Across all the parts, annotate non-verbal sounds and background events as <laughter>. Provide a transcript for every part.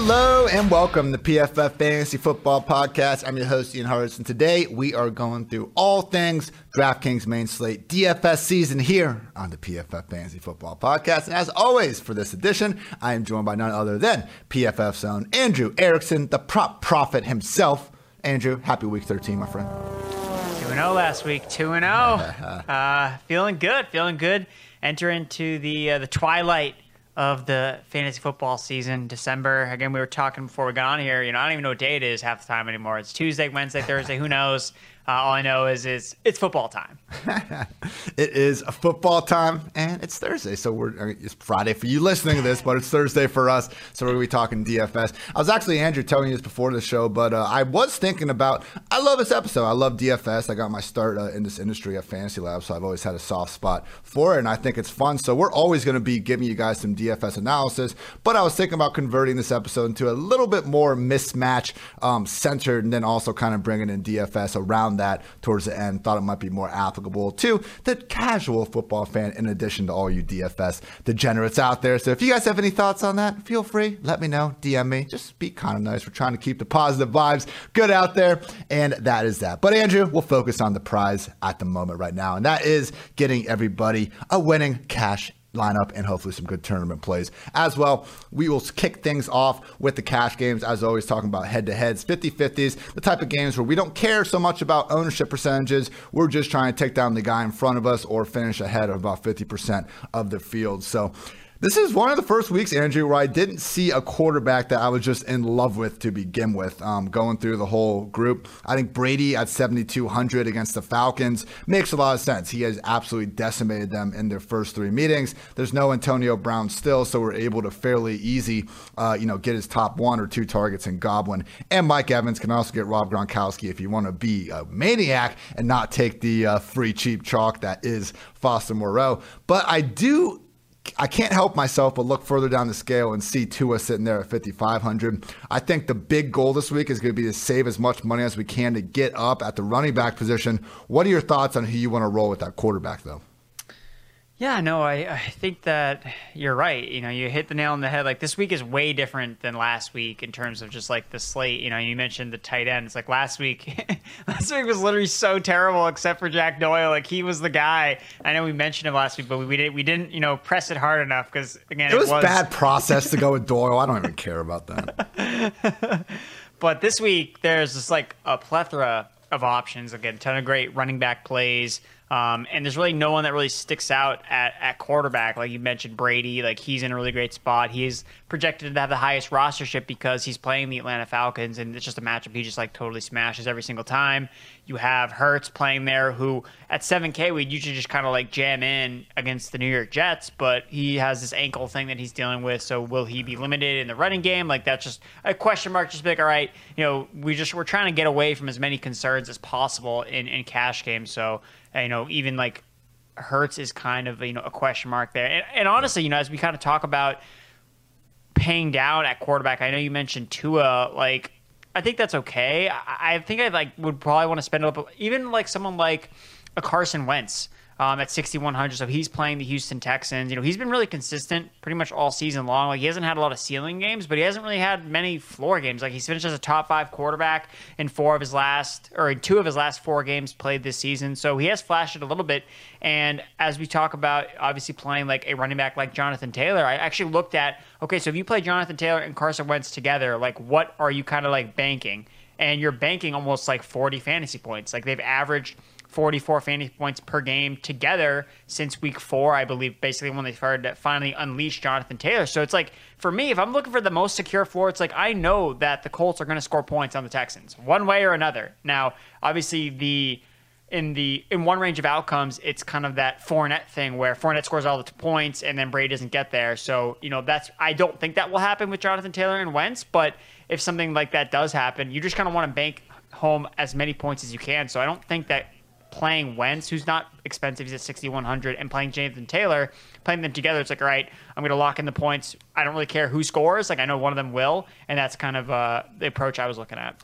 Hello and welcome to PFF Fantasy Football Podcast. I'm your host, Ian Hartitz, and today we are going through all things DraftKings main slate DFS season here on the PFF Fantasy Football Podcast. And as always, for this edition, I am joined by none other than PFF's own Andrew Erickson, the prop prophet himself. Andrew, happy week 13, my friend. 2 0 last week, 2 0. <laughs> uh, feeling good, feeling good. Enter into the uh, the twilight of the fantasy football season, December. Again, we were talking before we got on here. You know, I don't even know what day it is half the time anymore. It's Tuesday, Wednesday, Thursday. Who knows? Uh, all I know is, is it's football time. <laughs> it is football time, and it's Thursday. So we're it's Friday for you listening to this, but it's Thursday for us. So we're gonna be talking DFS. I was actually Andrew telling you this before the show, but uh, I was thinking about. I love this episode. I love DFS. I got my start uh, in this industry at Fantasy Lab, so I've always had a soft spot for it, and I think it's fun. So we're always gonna be giving you guys some DFS analysis. But I was thinking about converting this episode into a little bit more mismatch um, centered, and then also kind of bringing in DFS around that towards the end. Thought it might be more applicable to the casual football fan, in addition to all you DFS degenerates out there. So if you guys have any thoughts on that, feel free. Let me know. DM me. Just be kind of nice. We're trying to keep the positive vibes good out there. And that is that. But Andrew, we'll focus on the prize at the moment right now. And that is getting everybody a winning cash lineup and hopefully some good tournament plays as well. We will kick things off with the cash games, as always, talking about head to heads, 50 50s, the type of games where we don't care so much about ownership percentages. We're just trying to take down the guy in front of us or finish ahead of about 50% of the field. So, this is one of the first weeks, Andrew, where I didn't see a quarterback that I was just in love with to begin with. Um, going through the whole group, I think Brady at 7,200 against the Falcons makes a lot of sense. He has absolutely decimated them in their first three meetings. There's no Antonio Brown still, so we're able to fairly easy, uh, you know, get his top one or two targets in Godwin. And Mike Evans can also get Rob Gronkowski if you want to be a maniac and not take the uh, free cheap chalk that is Foster Moreau. But I do I can't help myself but look further down the scale and see Tua sitting there at 5,500. I think the big goal this week is going to be to save as much money as we can to get up at the running back position. What are your thoughts on who you want to roll with that quarterback, though? Yeah, no, I, I think that you're right. You know, you hit the nail on the head. Like this week is way different than last week in terms of just like the slate. You know, you mentioned the tight ends. Like last week, <laughs> last week was literally so terrible, except for Jack Doyle. Like he was the guy. I know we mentioned him last week, but we, we didn't we didn't you know press it hard enough because again, it, it was, was bad <laughs> process to go with Doyle. I don't even care about that. <laughs> but this week, there's just like a plethora of options. Again, a ton of great running back plays. Um, and there's really no one that really sticks out at, at quarterback. Like you mentioned, Brady, like he's in a really great spot. He is projected to have the highest rostership because he's playing the Atlanta Falcons, and it's just a matchup he just like totally smashes every single time. You have Hurts playing there, who at 7K we'd usually just kind of like jam in against the New York Jets, but he has this ankle thing that he's dealing with. So will he be limited in the running game? Like that's just a question mark. Just like, all right, you know, we just we're trying to get away from as many concerns as possible in in cash games. So you know, even like Hurts is kind of you know a question mark there. And, and honestly, you know, as we kind of talk about paying down at quarterback, I know you mentioned Tua. Like, I think that's okay. I, I think I like would probably want to spend little, even like someone like a Carson Wentz um, at 6,100. So he's playing the Houston Texans. You know, he's been really consistent pretty much all season long. Like, he hasn't had a lot of ceiling games, but he hasn't really had many floor games. Like, he's finished as a top five quarterback in four of his last, or in two of his last four games played this season. So he has flashed it a little bit. And as we talk about, obviously playing like a running back like Jonathan Taylor, I actually looked at, okay, so if you play Jonathan Taylor and Carson Wentz together, like, what are you kind of like banking? And you're banking almost like 40 fantasy points. Like, they've averaged 44 fantasy points per game together since week four, I believe, basically when they started to finally unleash Jonathan Taylor. So it's like, for me, if I'm looking for the most secure floor, it's like I know that the Colts are going to score points on the Texans one way or another. Now, obviously, the in the in one range of outcomes, it's kind of that Fournette thing where Fournette scores all the points and then Brady doesn't get there. So you know that's I don't think that will happen with Jonathan Taylor and Wentz, but if something like that does happen, you just kind of want to bank home as many points as you can. So I don't think that playing Wentz, who's not expensive, he's at 6,100, and playing Jonathan Taylor, playing them together, it's like, all right, I'm going to lock in the points. I don't really care who scores. Like, I know one of them will. And that's kind of uh, the approach I was looking at.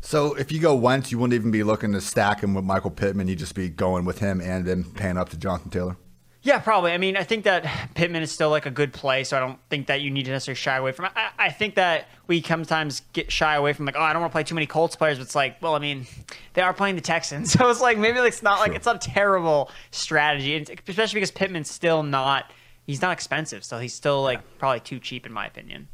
So if you go Wentz, you wouldn't even be looking to stack him with Michael Pittman. You'd just be going with him and then paying up to Jonathan Taylor. Yeah, probably. I mean, I think that Pittman is still like a good play, so I don't think that you need to necessarily shy away from. I, I think that we sometimes get shy away from like, oh, I don't want to play too many Colts players, but it's like, well, I mean, they are playing the Texans, <laughs> so it's like maybe it's not like it's not a terrible strategy, and especially because Pittman's still not he's not expensive, so he's still like probably too cheap in my opinion.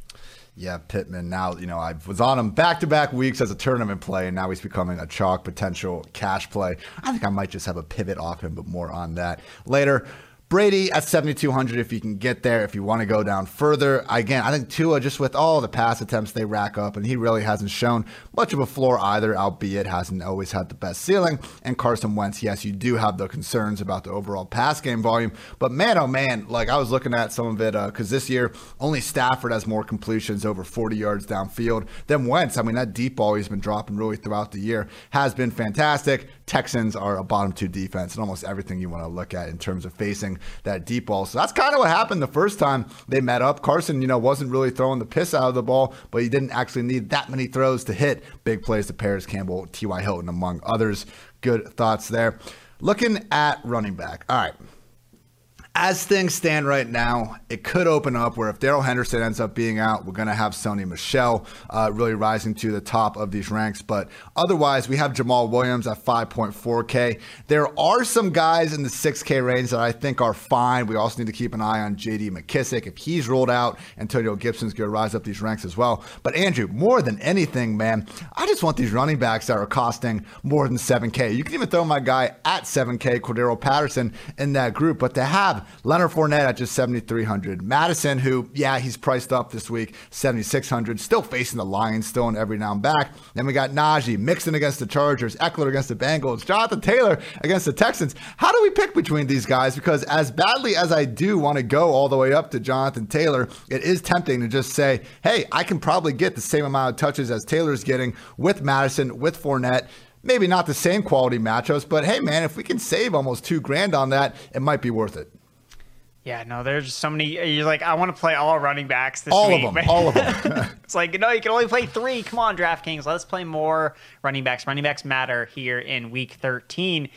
Yeah, Pittman. Now, you know, I was on him back to back weeks as a tournament play, and now he's becoming a chalk potential cash play. I think I might just have a pivot off him, but more on that later. Brady at 7,200 if you can get there. If you want to go down further, again, I think Tua, just with all the pass attempts they rack up, and he really hasn't shown much of a floor either, albeit hasn't always had the best ceiling. And Carson Wentz, yes, you do have the concerns about the overall pass game volume, but man, oh man, like I was looking at some of it because uh, this year only Stafford has more completions over 40 yards downfield than Wentz. I mean, that deep ball he's been dropping really throughout the year has been fantastic. Texans are a bottom two defense and almost everything you want to look at in terms of facing that deep ball. So that's kind of what happened the first time they met up. Carson, you know, wasn't really throwing the piss out of the ball, but he didn't actually need that many throws to hit big plays to Parris Campbell, T.Y. Hilton, among others. Good thoughts there. Looking at running back. All right as things stand right now, it could open up where if Darrell Henderson ends up being out, we're going to have Sony Michel uh, really rising to the top of these ranks. But otherwise, we have Jamaal Williams at 5.4K. There are some guys in the 6K range that I think are fine. We also need to keep an eye on JD McKissic. If he's rolled out, Antonio Gibson's going to rise up these ranks as well. But Andrew, more than anything, man, I just want these running backs that are costing more than 7K. You can even throw my guy at 7K, Cordarrelle Patterson, in that group. But to have Leonard Fournette at just 7,300. Mattison, who, yeah, he's priced up this week, 7,600. Still facing the Lions, still every now and back. Then we got Najee, Mixon against the Chargers, Ekeler against the Bengals, Jonathan Taylor against the Texans. How do we pick between these guys? Because as badly as I do want to go all the way up to Jonathan Taylor, it is tempting to just say, hey, I can probably get the same amount of touches as Taylor's getting with Mattison, with Fournette maybe not the same quality matchups, but hey, man, if we can save almost two grand on that, it might be worth it. Yeah, no, there's so many. You're like, I want to play all running backs this all week. All of them. All of them. it's like, no, you can only play three. Come on, DraftKings. Let's play more running backs. Running backs matter here in week 13.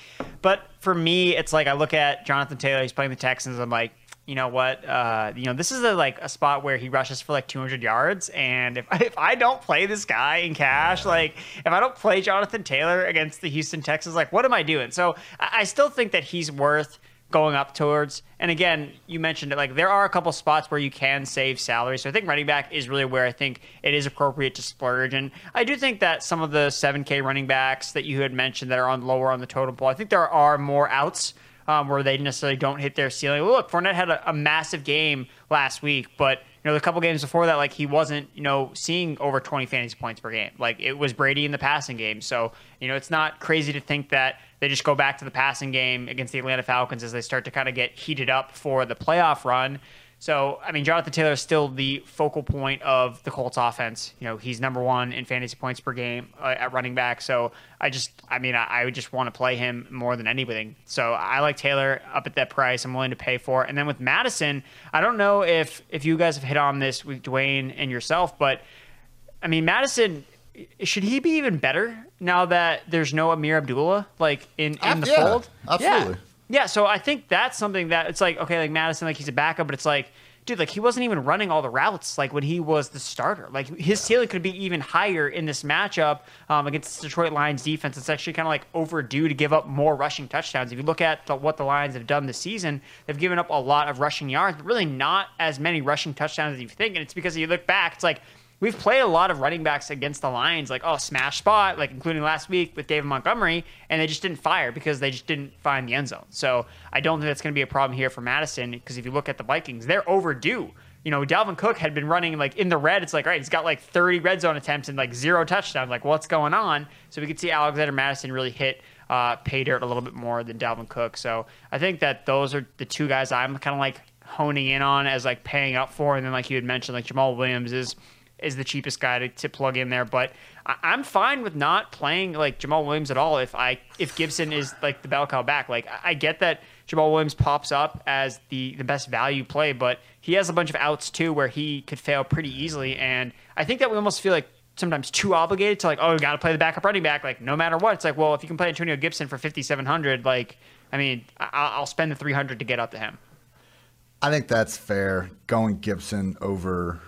But for me, it's like I look at Jonathan Taylor. He's playing the Texans. I'm like, you know what? Uh, you know, this is a, like a spot where he rushes for like 200 yards, and if <laughs> if I don't play this guy in cash, like if I don't play Jonathan Taylor against the Houston Texans, like what am I doing? So I, I still think that he's worth going up towards. And again, you mentioned it. Like there are a couple spots where you can save salary. So I think running back is really where I think it is appropriate to splurge. And I do think that some of the 7K running backs that you had mentioned that are on lower on the totem pole, I think there are more outs. Um, where they necessarily don't hit their ceiling. Look, Fournette had a, a massive game last week, but you know, the couple games before that, like he wasn't, you know, seeing over 20 fantasy points per game. Like it was Brady in the passing game. So, you know, it's not crazy to think that they just go back to the passing game against the Atlanta Falcons as they start to kind of get heated up for the playoff run. So, I mean, Jonathan Taylor is still the focal point of the Colts offense. You know, he's number one in fantasy points per game uh, at running back. So, I just, I mean, I, I would just want to play him more than anything. So, I like Taylor up at that price. I'm willing to pay for. And then with Mattison, I don't know if if you guys have hit on this with Dwayne and yourself, but I mean, Mattison, should he be even better now that there's no Ameer Abdullah like in, in the yeah, fold? Absolutely. Yeah. yeah, so I think that's something that it's like okay, like Mattison, like he's a backup, but it's like, dude, like he wasn't even running all the routes like when he was the starter. Like his ceiling could be even higher in this matchup um, against the Detroit Lions defense. It's actually kind of like overdue to give up more rushing touchdowns. If you look at the, what the Lions have done this season, they've given up a lot of rushing yards, but really not as many rushing touchdowns as you think. And it's because you look back, it's like we've played a lot of running backs against the Lions, like oh smash spot, like including last week with David Montgomery, and they just didn't fire because they just didn't find the end zone. So I don't think that's going to be a problem here for Mattison because if you look at the Vikings, they're overdue. You know, Dalvin Cook had been running like in the red. It's like, right, he's got like 30 red zone attempts and like zero touchdowns. Like, what's going on? So we could see Alexander Mattison really hit uh, pay dirt a little bit more than Dalvin Cook. So I think that those are the two guys I'm kind of like honing in on as like paying up for. And then, like you had mentioned, like Jamaal Williams is is the cheapest guy to, to plug in there. But I, am fine with not playing like Jamaal Williams at all if I if Gibson is like the bell cow back. Like I, I get that Jamaal Williams pops up as the the best value play, but he has a bunch of outs too where he could fail pretty easily. And I think that we almost feel like sometimes too obligated to like, oh, we got to play the backup running back, like no matter what. It's like, well, if you can play Antonio Gibson for 5,700, like, I mean, I'll spend the 300 to get up to him. I think that's fair. Going Gibson over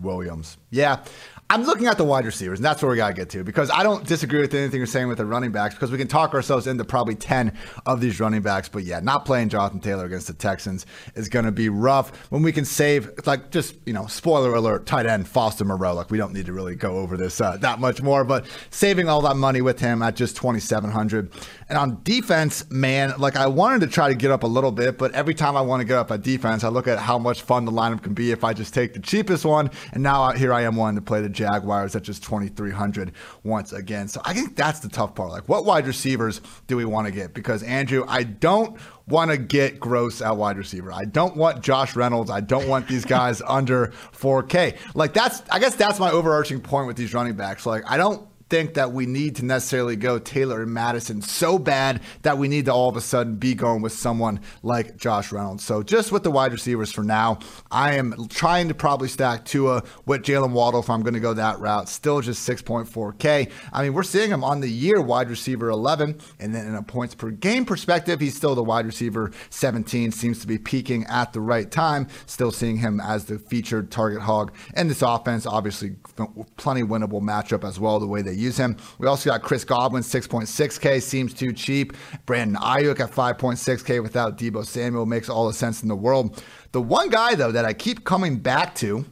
Williams. Yeah. I'm looking at the wide receivers, and that's where we got to get to because I don't disagree with anything you're saying with the running backs because we can talk ourselves into probably 10 of these running backs. But yeah, not playing Jonathan Taylor against the Texans is going to be rough when we can save, like, just, you know, spoiler alert, tight end Foster Moreau. Like, we don't need to really go over this uh, that much more, but saving all that money with him at just 2,700. And on defense, man, like, I wanted to try to get up a little bit, but every time I want to get up at defense, I look at how much fun the lineup can be if I just take the cheapest one. And now uh, here I am wanting to play the Jaguars at just 2,300 once again. So I think that's the tough part. Like, what wide receivers do we want to get? Because, Andrew, I don't want to get gross at wide receiver. I don't want Josh Reynolds. I don't want these guys <laughs> under 4K. Like, that's, I guess that's my overarching point with these running backs. Like, I don't think that we need to necessarily go Taylor and Mattison so bad that we need to all of a sudden be going with someone like Josh Reynolds. So just with the wide receivers for now, I am trying to probably stack Tua with Jaylen Waddle if I'm going to go that route. Still just 6.4K. I mean, we're seeing him on the year wide receiver 11, and then in a points per game perspective, he's still the wide receiver 17. Seems to be peaking at the right time. Still seeing him as the featured target hog. And this offense, obviously, plenty winnable matchup as well, the way they use him. We also got Chris Godwin, 6.6K, seems too cheap. Brandon Aiyuk at 5.6K without Deebo Samuel makes all the sense in the world. The one guy, though, that I keep coming back to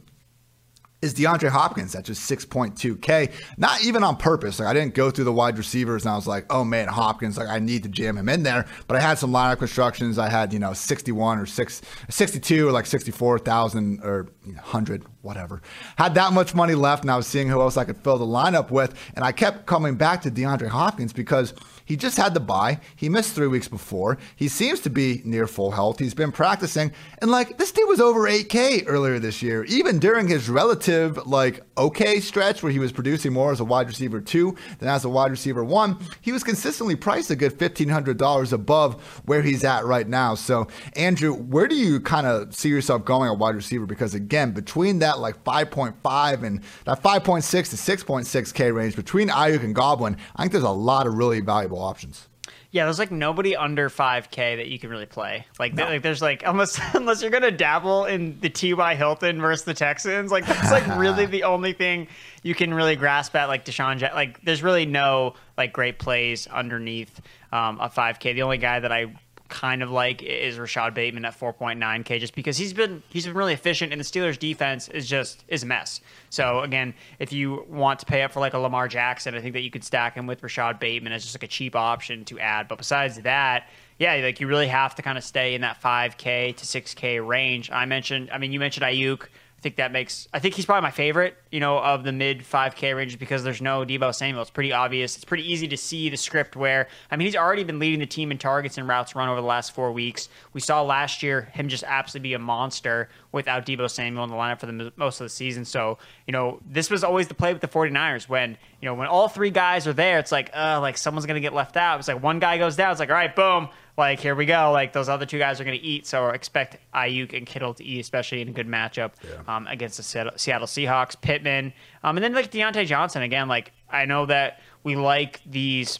is DeAndre Hopkins at just 6.2K. Not even on purpose. Like I didn't go through the wide receivers and I was like, oh man, Hopkins, like I need to jam him in there. But I had some lineup constructions. I had, you know, 61 or 6, 62 or like 64,000 or 100, whatever. Had that much money left and I was seeing who else I could fill the lineup with. And I kept coming back to DeAndre Hopkins because – he just had the bye. He missed three weeks before. He seems to be near full health. He's been practicing. And like this dude was over 8K earlier this year, even during his relative like okay stretch where he was producing more as a wide receiver two than as a wide receiver one. He was consistently priced a good $1,500 above where he's at right now. So, Andrew, where do you kind of see yourself going at wide receiver? Because again, between that like 5.5 and that 5.6 to 6.6K range between Aiyuk and Godwin, I think there's a lot of really valuable options. Yeah, there's like nobody under 5K that you can really play. Like, no. like there's like unless <laughs> unless you're gonna dabble in the T.Y. Hilton versus the Texans, like that's like really <laughs> the only thing you can really grasp at. Like DeSean, like there's really no like great plays underneath um, a 5K. The only guy that I kind of like is Rashod Bateman at 4.9k just because he's been he's been really efficient and the Steelers defense is just is a mess. So again, if you want to pay up for like a Lamar Jackson, I think that you could stack him with Rashod Bateman as just like a cheap option to add. But besides that, yeah, like you really have to kind of stay in that 5k to 6k range. I mentioned I mean you mentioned Aiyuk. I think that makes. I think he's probably my favorite, you know, of the mid 5K range because there's no Deebo Samuel. It's pretty obvious. It's pretty easy to see the script where I mean he's already been leading the team in targets and routes run over the last four weeks. We saw last year him just absolutely be a monster without Deebo Samuel in the lineup for the most of the season. So you know this was always the play with the 49ers when you know when all three guys are there, it's like uh like someone's gonna get left out. It's like one guy goes down. It's like all right, boom like here we go. Like those other two guys are going to eat, so expect Aiyuk and Kittle to eat, especially in a good matchup yeah. um, against the Seattle Seahawks. Pittman, um, and then like Diontae Johnson again. Like I know that we like these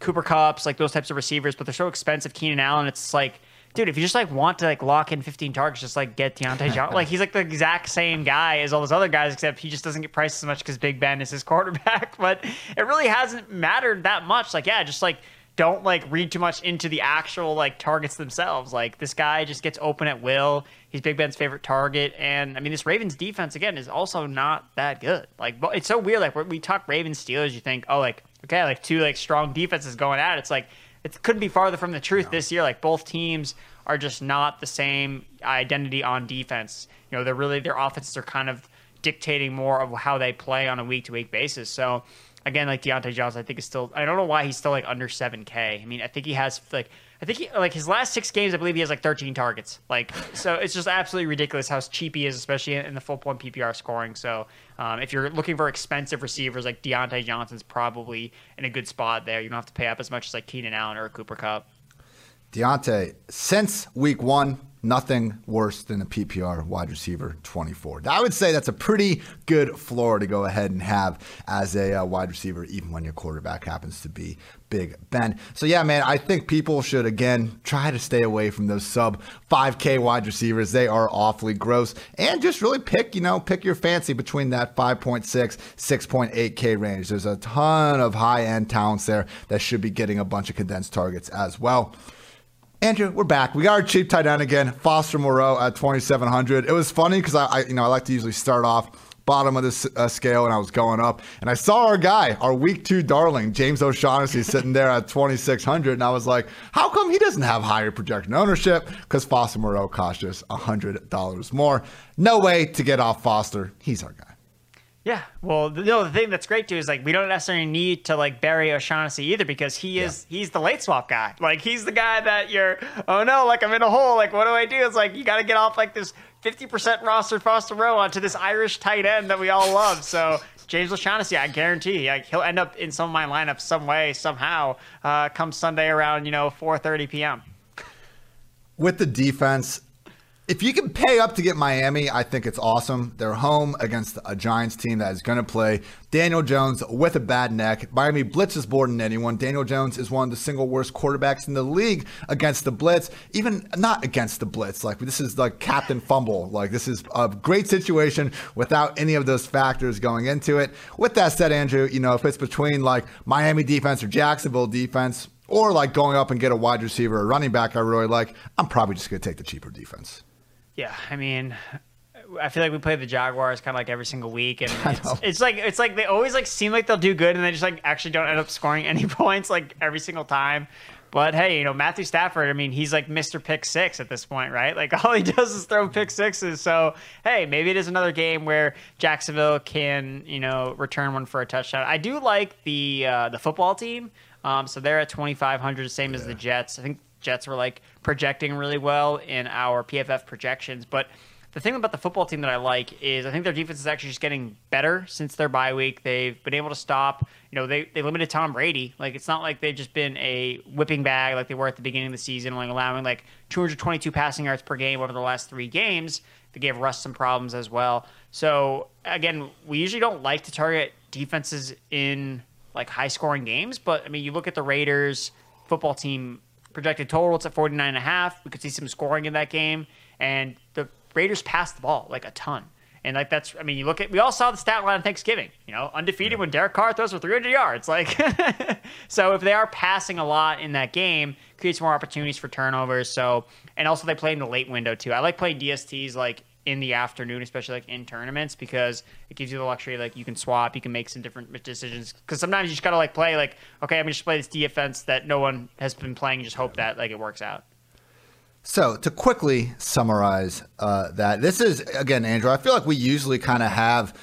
Cooper Kupps, like those types of receivers, but they're so expensive. Keenan Allen, it's like. Dude, if you just like want to like lock in 15 targets, just like get Diontae Johnson. like he's like the exact same guy as all those other guys, except he just doesn't get priced as much because Big Ben is his <laughs> quarterback. But it really hasn't mattered that much. Like, yeah, just like don't like read too much into the actual like targets themselves. Like this guy just gets open at will. He's Big Ben's favorite target, and I mean this Ravens defense again is also not that good. Like it's so weird. Like we talk Ravens Steelers, you think oh like okay like two like strong defenses going at it. It's like it couldn't be farther from the truth no. this year. Like both teams are just not the same identity on defense. You know they're really their offenses are kind of dictating more of how they play on a week to week basis. So again, like Diontae Johnson, I think is still. I don't know why he's still like under seven K. I mean, I think he has like. I think he like his last six games. I believe he has like 13 targets. Like <laughs> so, it's just absolutely ridiculous how cheap he is, especially in the full point PPR scoring. So, um, if you're looking for expensive receivers, like Diontae Johnson's probably in a good spot there. You don't have to pay up as much as like Keenan Allen or Cooper Kupp. Diontae, since week one, nothing worse than a PPR wide receiver 24. I would say that's a pretty good floor to go ahead and have as a uh, wide receiver, even when your quarterback happens to be Big Ben. So yeah, man, I think people should again try to stay away from those sub 5K wide receivers. They are awfully gross, and just really pick, you know, pick your fancy between that 5.6, 6.8K range. There's a ton of high end talents there that should be getting a bunch of condensed targets as well. Andrew, we're back. We got our cheap tight end again, Foster Moreau at 2,700. It was funny because I, I, you know, I like to usually start off bottom of this uh, scale and I was going up. And I saw our guy, our week two darling, James O'Shaughnessy, sitting there at 2,600. And I was like, how come he doesn't have higher projection ownership? Because Foster Moreau cost us $100 more. No way to get off Foster. He's our guy. Yeah, well, no, the thing that's great too is like we don't necessarily need to like bury O'Shaughnessy either because he is yeah. he's the late swap guy. Like he's the guy that you're oh no, like I'm in a hole. Like what do I do? It's like you got to get off like this 50% roster Foster Row onto this Irish tight end that we all love. So James O'Shaughnessy, I guarantee, like he'll end up in some of my lineups some way somehow uh, come Sunday around you know 4:30 p.m. With the defense, if you can pay up to get Miami, I think it's awesome. They're home against a Giants team that is going to play Daniel Jones with a bad neck. Miami blitzes more than anyone. Daniel Jones is one of the single worst quarterbacks in the league against the blitz, even not against the blitz. Like this is like captain fumble. Like this is a great situation without any of those factors going into it. With that said, Andrew, you know if it's between like Miami defense or Jacksonville defense, or like going up and get a wide receiver or running back I really like, I'm probably just going to take the cheaper defense. Yeah, I mean, I feel like we play the Jaguars kind of like every single week, and <laughs> it's, it's, like it's like they always like seem like they'll do good, and they just like actually don't end up scoring any <laughs> points like every single time. But hey, you know Matthew Stafford. I mean, he's like Mr. Pick Six at this point, right? Like <laughs> all he does is throw pick sixes. So hey, maybe it is another game where Jacksonville can you know return one for a touchdown. I do like the uh, the football team. Um, so they're at twenty five hundred, same yeah. as the Jets. I think Jets were like projecting really well in our PFF projections. But the thing about the football team that I like is I think their defense is actually just getting better since their bye week. They've been able to stop, you know, they, they limited Tom Brady. Like, it's not like they've just been a whipping bag like they were at the beginning of the season, like allowing like 222 passing yards per game over the last three games. They gave Russ some problems as well. So, again, we usually don't like to target defenses in like high scoring games, but I mean, you look at the Raiders football team projected total. It's at 49 and a half. We could see some scoring in that game. And the Raiders passed the ball like a ton. And like that's, I mean, you look at, we all saw the stat line on Thanksgiving, you know, undefeated yeah. when Derek Carr throws for 300 yards. Like, <laughs> so if they are passing a lot in that game, creates more opportunities for turnovers. So, and also they play in the late window too. I like playing DSTs like in the afternoon, especially like in tournaments, because it gives you the luxury like you can swap, you can make some different decisions. Because sometimes you just gotta like play like, okay, I'm gonna just play this defense that no one has been playing, just hope that like it works out. So to quickly summarize uh, that, this is again, Andrew. I feel like we usually kind of have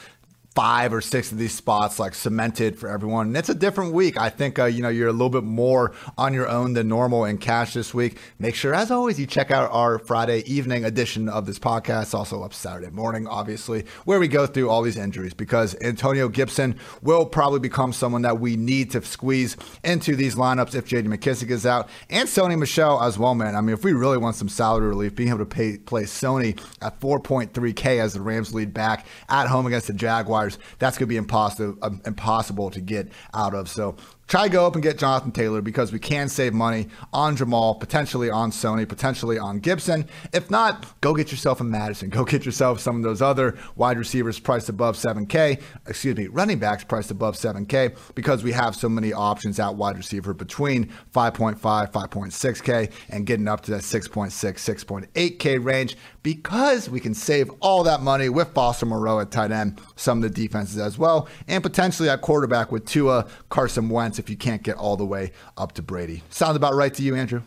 five or six of these spots like cemented for everyone. And it's a different week. I think, uh, you know, you're a little bit more on your own than normal in cash this week. Make sure, as always, you check out our Friday evening edition of this podcast, also up Saturday morning, obviously, where we go through all these injuries because Antonio Gibson will probably become someone that we need to squeeze into these lineups if JD McKissic is out and Sony Michel as well, man. I mean, if we really want some salary relief, being able to pay, play Sony at 4.3K as the Rams lead back at home against the Jaguars that's going to be impossible, uh, impossible to get out of. So try to go up and get Jonathan Taylor because we can save money on Jamaal, potentially on Sony, potentially on Gibson. If not, go get yourself a Mattison. <laughs> Go get yourself some of those other wide receivers priced above 7K, excuse me, running backs priced above 7K because we have so many options at wide receiver between 5.5, 5.6K and getting up to that 6.6, 6.8K range because we can save all that money with Foster Moreau at tight end, some of the defenses as well, and potentially at quarterback with Tua, Carson Wentz if you can't get all the way up to Brady. Sounds about right to you, Andrew?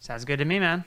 Sounds good to me, man.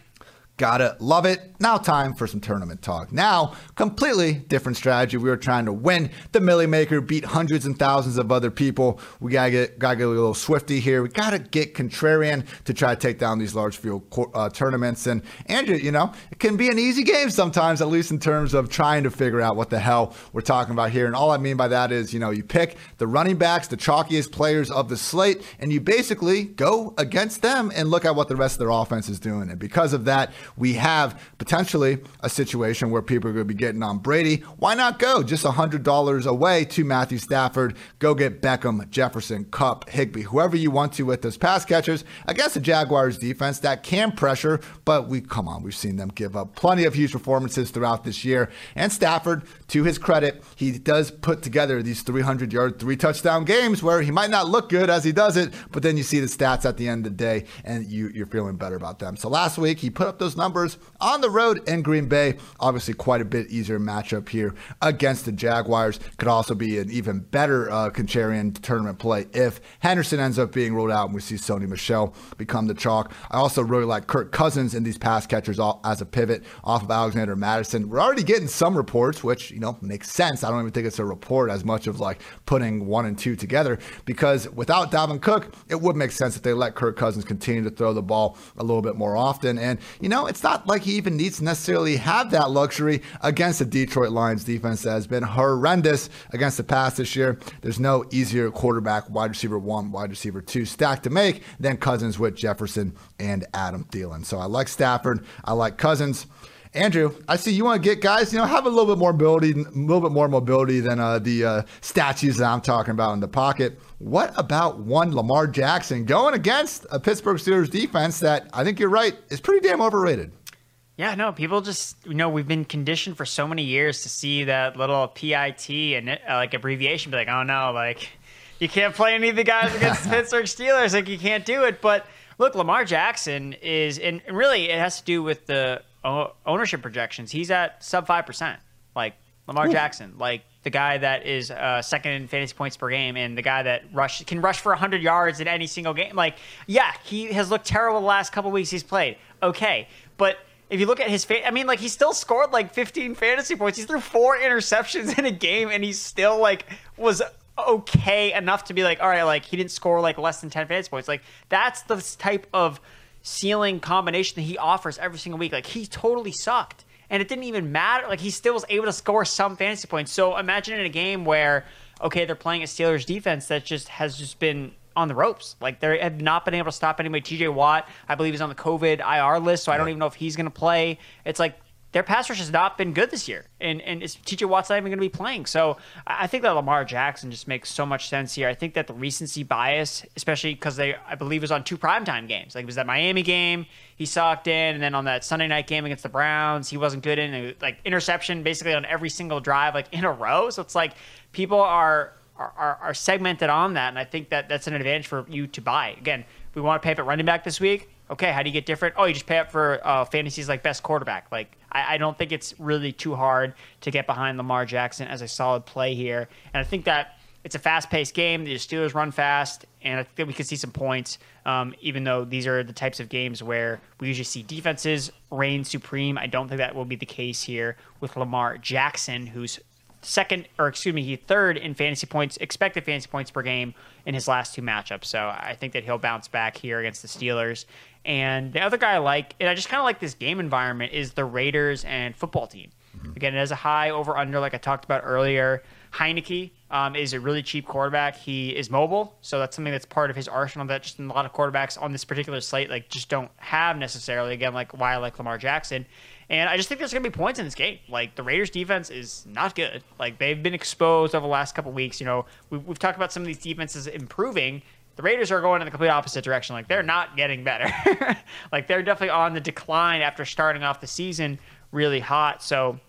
Gotta love it. Now, time for some tournament talk. Now, completely different strategy. We were trying to win the Milly Maker, beat hundreds and thousands of other people. We gotta get gotta get a little swifty here. We gotta get contrarian to try to take down these large field uh, tournaments. And Andrew, you know, it can be an easy game sometimes, at least in terms of trying to figure out what the hell we're talking about here. And all I mean by that is, you know, you pick the running backs, the chalkiest players of the slate, and you basically go against them and look at what the rest of their offense is doing. And because of that, we have potentially a situation where people are going to be getting on Brady. Why not go just $100 away to Matthew Stafford? Go get Beckham, Jefferson, Kupp, Higbee, whoever you want to with those pass catchers against the Jaguars defense that can pressure, but we come on, we've seen them give up plenty of huge performances throughout this year. And Stafford, to his credit, he does put together these 300 yard, three touchdown games where he might not look good as he does it, but then you see the stats at the end of the day and you, you're feeling better about them. So last week, he put up those numbers on the road in Green Bay. Obviously, quite a bit easier matchup here against the Jaguars. Could also be an even better uh, tournament play if Henderson ends up being ruled out and we see Sony Michel become the chalk. I also really like Kirk Cousins in these pass catchers as a pivot off of Alexander Mattison. We're already getting some reports, which, you know, makes sense. I don't even think it's a report as much of like putting one and two together because without Dalvin Cook, it would make sense if they let Kirk Cousins continue to throw the ball a little bit more often. And, you know, it's not like he even needs to necessarily have that luxury against the Detroit Lions defense that has been horrendous against the pass this year. There's no easier quarterback, wide receiver one, wide receiver two stack to make than Cousins with Jefferson and Adam Thielen. So I like Stafford. I like Cousins. Andrew, I see you want to get guys, you know, have a little bit more mobility, a little bit more mobility than uh, the uh, statues that I'm talking about in the pocket. What about one Lamar Jackson going against a Pittsburgh Steelers defense that I think you're right is pretty damn overrated? Yeah, no, people just you know we've been conditioned for so many years to see that little PIT and uh, like abbreviation, be like, oh no, like you can't play any of the guys against the <laughs> Pittsburgh Steelers, like you can't do it. But look, Lamar Jackson is, and really it has to do with the ownership projections. He's at sub five percent, like Lamar Ooh. Jackson, like the guy that is uh, second in fantasy points per game, and the guy that rush can rush for hundred yards in any single game. Like, yeah, he has looked terrible the last couple weeks he's played. Okay, but if you look at his, fa- I mean, like he still scored like 15 fantasy points. He threw four interceptions <laughs> in a game, and he still like was okay enough to be like, all right, like he didn't score like less than 10 fantasy points. Like that's the type of ceiling combination that he offers every single week. Like he totally sucked, and it didn't even matter. Like he still was able to score some fantasy points. So imagine in a game where okay, they're playing a Steelers defense that just has just been on the ropes. Like they have not been able to stop anybody. TJ Watt, I believe, is on the COVID IR list, so I don't even know if he's going to play. It's like their pass rush has not been good this year, and and TJ Watt's not even going to be playing. So I think that Lamar Jackson just makes so much sense here. I think that the recency bias, especially because they, I believe, was on two primetime games. Like it was that Miami game, he sucked in, and then on that Sunday night game against the Browns, he wasn't good in. Like interception basically on every single drive, like in a row. So it's like people are are, are, segmented on that, and I think that that's an advantage for you to buy. Again, we want to pay at running back this week. Okay, how do you get different? Oh, you just pay up for uh, fantasies like best quarterback. Like I, I, don't think it's really too hard to get behind Lamar Jackson as a solid play here, and I think that it's a fast-paced game. The Steelers run fast, and I think we could see some points. Um, even though these are the types of games where we usually see defenses reign supreme, I don't think that will be the case here with Lamar Jackson, who's second, or excuse me, he third in fantasy points, expected fantasy points per game in his last two matchups. So I think that he'll bounce back here against the Steelers. And the other guy I like, and I just kind of like this game environment, is the Raiders and football team. Mm-hmm. Again, it has a high over under, like I talked about earlier. Heinicke um, is a really cheap quarterback. He is mobile, so that's something that's part of his arsenal that just a lot of quarterbacks on this particular slate like just don't have necessarily. Again, like why I like Lamar Jackson. And I just think there's going to be points in this game. Like the Raiders' defense is not good. Like they've been exposed over the last couple weeks. You know, we've, we've talked about some of these defenses improving. The Raiders are going in the complete opposite direction. Like they're not getting better. <laughs> like they're definitely on the decline after starting off the season really hot. So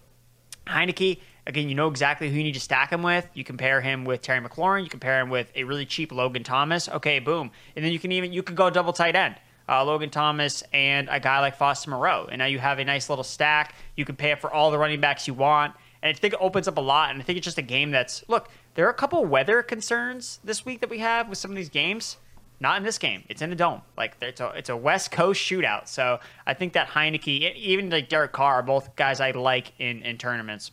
Heinicke, again, you know exactly who you need to stack him with. You compare him with Terry McLaurin. You compare him with a really cheap Logan Thomas. Okay, boom. And then you can even you could go double tight end uh, Logan Thomas, and a guy like Foster Moreau. And now you have a nice little stack. You can pay up for all the running backs you want. And I think it opens up a lot. And I think it's just a game that's look, there are a couple weather concerns this week that we have with some of these games. Not in this game. It's in the dome. Like it's a it's a West Coast shootout. So I think that Heinicke, even like Derek Carr, are both guys I like in in tournaments.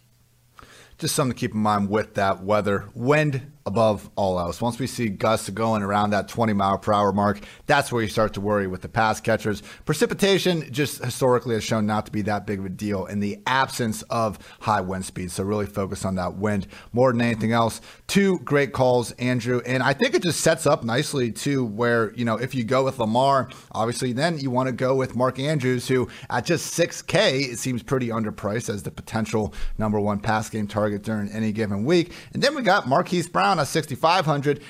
Just something to keep in mind with that weather. Wind above all else. Once we see gusts going around that 20 mile per hour mark, that's where you start to worry with the pass catchers. Precipitation just historically has shown not to be that big of a deal in the absence of high wind speed. So really focus on that wind more than anything else. Two great calls, Andrew. And I think it just sets up nicely too, where, you know, if you go with Lamar, obviously then you want to go with Mark Andrews, who at just 6K, it seems pretty underpriced as the potential number one pass game target during any given week. And then we got Marquise Brown at 6,500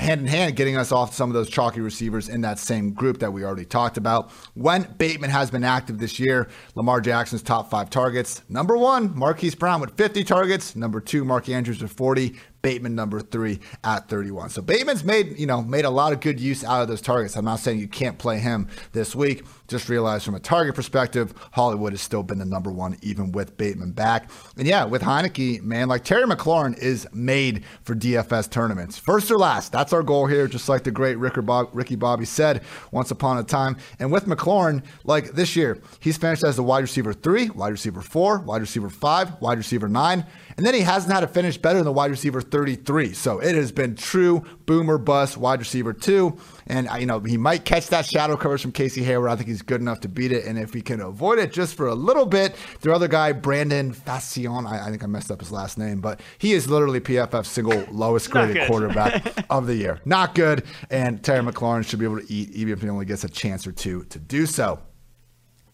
hand in hand getting us off some of those chalky receivers in that same group that we already talked about. When Bateman has been active this year, Lamar Jackson's top five targets. Number one, Marquise Brown with 50 targets. Number two, Mark Andrews with 40. Bateman number three at 31. So Bateman's made, you know, made a lot of good use out of those targets. I'm not saying you can't play him this week. Just realize from a target perspective, Hollywood has still been the number one, even with Bateman back. And yeah, with Heinicke, man, like Terry McLaurin is made for DFS tournaments. First or last, that's our goal here, just like the great Ricky Bobby said once upon a time. And with McLaurin, like this year, he's finished as the wide receiver three, wide receiver four, wide receiver five, wide receiver nine. And then he hasn't had a finish better than the wide receiver 33. So it has been true boomer bust wide receiver two. And, uh, you know, he might catch that shadow coverage from Casey Hayward. I think he's good enough to beat it. And if he can avoid it just for a little bit, their other guy, Brandon Facyson, I, I think I messed up his last name, but he is literally PFF's single <laughs> lowest graded quarterback <laughs> of the year. Not good. And Terry McLaurin should be able to eat, even if he only gets a chance or two to do so.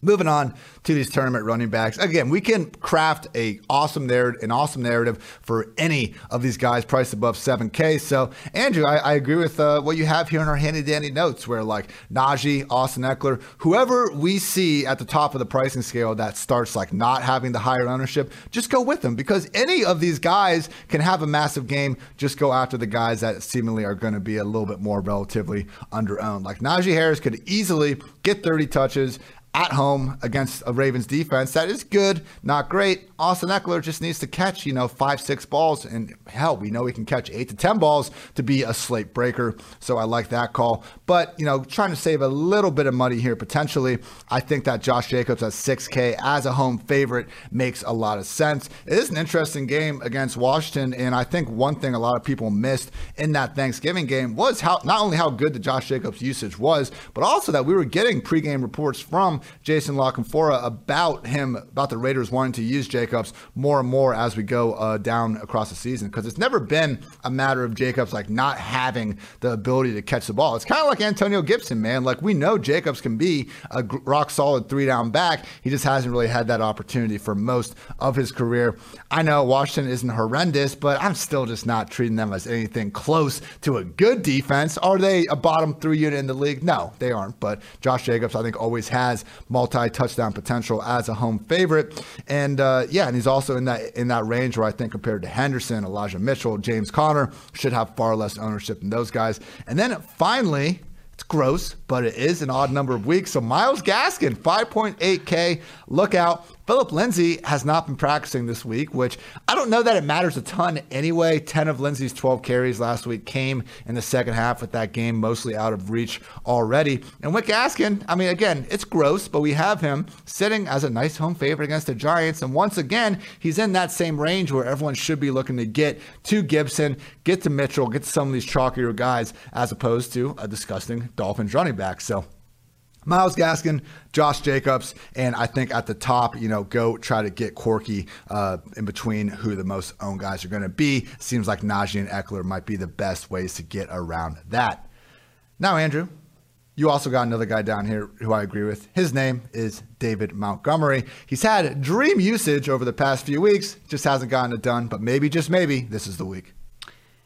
Moving on to these tournament running backs. Again, we can craft a awesome narrative, an awesome narrative for any of these guys priced above 7K. So, Andrew, I, I agree with uh, what you have here in our handy dandy notes, where like Najee, Austin Ekeler, whoever we see at the top of the pricing scale that starts like not having the higher ownership, just go with them because any of these guys can have a massive game. Just go after the guys that seemingly are going to be a little bit more relatively under owned. Like Najee Harris could easily get 30 touches at home against a Ravens defense that is good, not great. Austin Ekeler just needs to catch, you know, five, six balls. And hell, we know he can catch eight to 10 balls to be a slate breaker. So I like that call. But, you know, trying to save a little bit of money here potentially. I think that Josh Jacobs at 6K as a home favorite makes a lot of sense. It is an interesting game against Washington. And I think one thing a lot of people missed in that Thanksgiving game was how not only how good the Josh Jacobs usage was, but also that we were getting pregame reports from Jason La Canfora about him, about the Raiders wanting to use Jacobs more and more as we go uh, down across the season. Because it's never been a matter of Jacobs like not having the ability to catch the ball. It's kind of like Antonio Gibson, man. Like we know Jacobs can be a rock solid three down back. He just hasn't really had that opportunity for most of his career. I know Washington isn't horrendous, but I'm still just not treating them as anything close to a good defense. Are they a bottom three unit in the league? No, they aren't. But Josh Jacobs, I think, always has multi touchdown potential as a home favorite. And uh, yeah, and he's also in that in that range where I think compared to Henderson, Elijah Mitchell, James Conner should have far less ownership than those guys. And then finally, it's gross, but it is an odd number of weeks. So Myles Gaskin, 5.8K. Look out. Phillip Lindsay has not been practicing this week, which I don't know that it matters a ton anyway. 10 of Lindsay's 12 carries last week came in the second half with that game mostly out of reach already. And Wick Gaskin, I mean, again, it's gross, but we have him sitting as a nice home favorite against the Giants. And once again, he's in that same range where everyone should be looking to get to Gibson, get to Mitchell, get to some of these chalkier guys, as opposed to a disgusting Dolphins running back. So Myles Gaskin, Josh Jacobs, and I think at the top, you know, go try to get quirky uh, in between who the most owned guys are going to be. Seems like Najee and Ekeler might be the best ways to get around that. Now, Andrew, you also got another guy down here who I agree with. His name is David Montgomery. He's had dream usage over the past few weeks, just hasn't gotten it done, but maybe, just maybe, this is the week.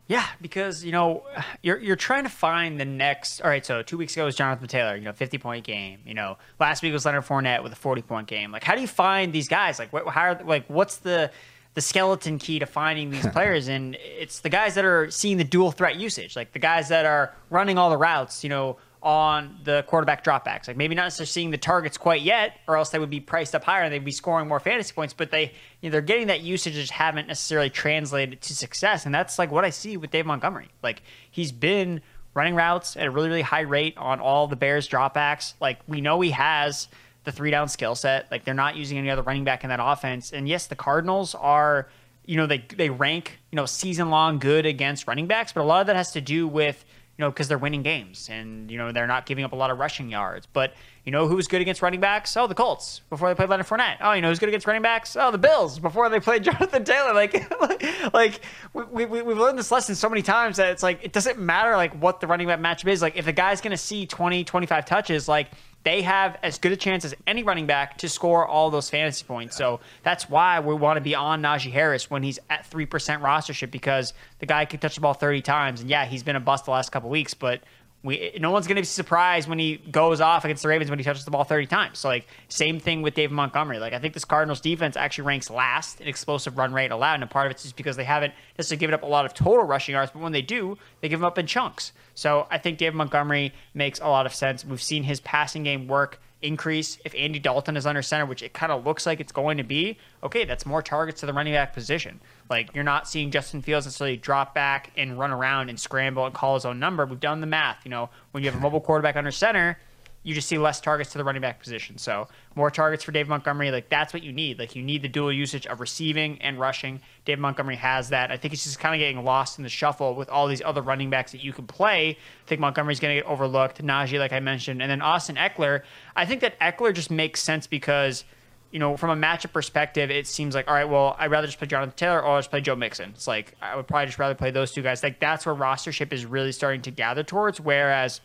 Yeah, because you know you're you're trying to find the next. All right, so two weeks ago was Jonathan Taylor, you know, fifty point game. You know, last week was Leonard Fournette with a forty point game. Like, how do you find these guys? Like, what, how are, like what's the the skeleton key to finding these <laughs> players? and it's the guys that are seeing the dual threat usage, like the guys that are running all the routes. You know, on the quarterback dropbacks. Like maybe not necessarily seeing the targets quite yet, or else they would be priced up higher and they'd be scoring more fantasy points. But they you know, they're getting that usage, just haven't necessarily translated to success. And that's like what I see with Dave Montgomery. Like he's been running routes at a really really high rate on all the Bears dropbacks. Like we know he has the three down skill set. Like they're not using any other running back in that offense. And yes, the Cardinals are you know, they they rank, you know, season long good against running backs, but a lot of that has to do with you know, because they're winning games and, you know, they're not giving up a lot of rushing yards. But, you know, who's good against running backs? Oh, the Colts before they played Leonard Fournette. Oh, you know, who's good against running backs? Oh, the Bills before they played <laughs> Jonathan Taylor. Like, <laughs> like we, we, we've learned this lesson so many times that it's like, it doesn't matter, like, what the running back matchup is. Like, if the guy's going to see 20, 25 touches, like, they have as good a chance as any running back to score all those fantasy points. So that's why we want to be on Najee Harris when he's at 3% rostership because the guy can touch the ball 30 times. And yeah, he's been a bust the last couple weeks, but we no one's going to be surprised when he goes off against the Ravens when he touches the ball 30 times. So like same thing with Dave Montgomery. Like I think this Cardinals defense actually ranks last in explosive run rate allowed, and part of it's just because they haven't necessarily given up a lot of total rushing yards, but when they do, they give them up in chunks. So I think Dave Montgomery makes a lot of sense. We've seen his passing game work increase if Andy Dalton is under center, which it kind of looks like it's going to be, okay, that's more targets to the running back position. Like you're not seeing Justin Fields necessarily drop back and run around and scramble and call his own number. We've done the math. You know, when you have a mobile quarterback under center, you just see less targets to the running back position. So more targets for Dave Montgomery. Like that's what you need. Like you need the dual usage of receiving and rushing. Dave Montgomery has that. I think he's just kind of getting lost in the shuffle with all these other running backs that you can play. I think Montgomery's going to get overlooked. Najee, like I mentioned, and then Austin Ekeler. I think that Ekeler just makes sense because you know, from a matchup perspective, it seems like, all right, well, I'd rather just play Jonathan Taylor or I'll just play Joe Mixon. It's like, I would probably just rather play those two guys. Like, that's where rostership is really starting to gather towards. Whereas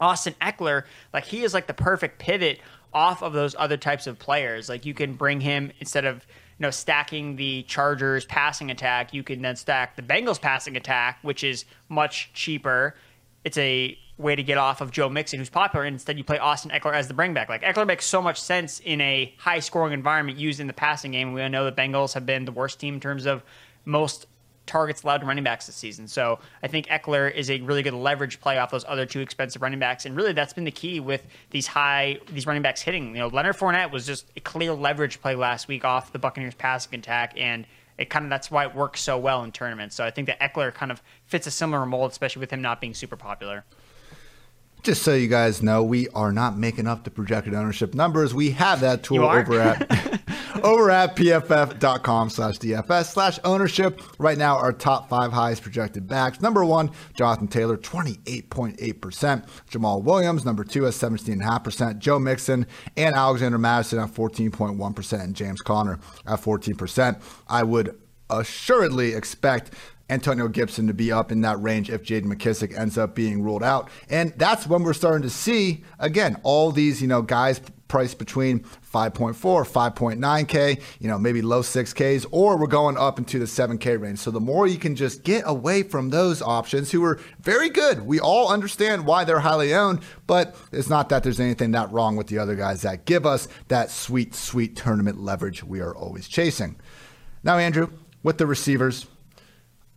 Austin Ekeler, like he is like the perfect pivot off of those other types of players. Like you can bring him instead of you know stacking the Chargers passing attack, you can then stack the Bengals passing attack, which is much cheaper. It's a way to get off of Joe Mixon, who's popular, and instead you play Austin Ekeler as the bringback. Like Ekeler makes so much sense in a high scoring environment used in the passing game. We know the Bengals have been the worst team in terms of most targets allowed to running backs this season. So I think Ekeler is a really good leverage play off those other two expensive running backs, and really that's been the key with these high these running backs hitting. You know, Leonard Fournette was just a clear leverage play last week off the Buccaneers passing attack, and it kind of that's why it works so well in tournaments. So I think that Ekeler kind of fits a similar mold, especially with him not being super popular. Just so you guys know, we are not making up the projected ownership numbers. We have that tool over at <laughs> over at pff.com slash DFS slash ownership. Right now, our top five highest projected backs. Number one, Jonathan Taylor, 28.8%. Jamaal Williams, number two, at 17.5%. Joe Mixon and Alexander Mattison at 14.1%. And James Conner at 14%. I would assuredly expect Antonio Gibson to be up in that range if JD McKissic ends up being ruled out. And that's when we're starting to see, again, all these, you know, guys priced between 5.4, 5.9K, you know, maybe low 6Ks, or we're going up into the 7K range. So the more you can just get away from those options who are very good. We all understand why they're highly owned, but it's not that there's anything that wrong with the other guys that give us that sweet, sweet tournament leverage we are always chasing. Now, Andrew, with the receivers,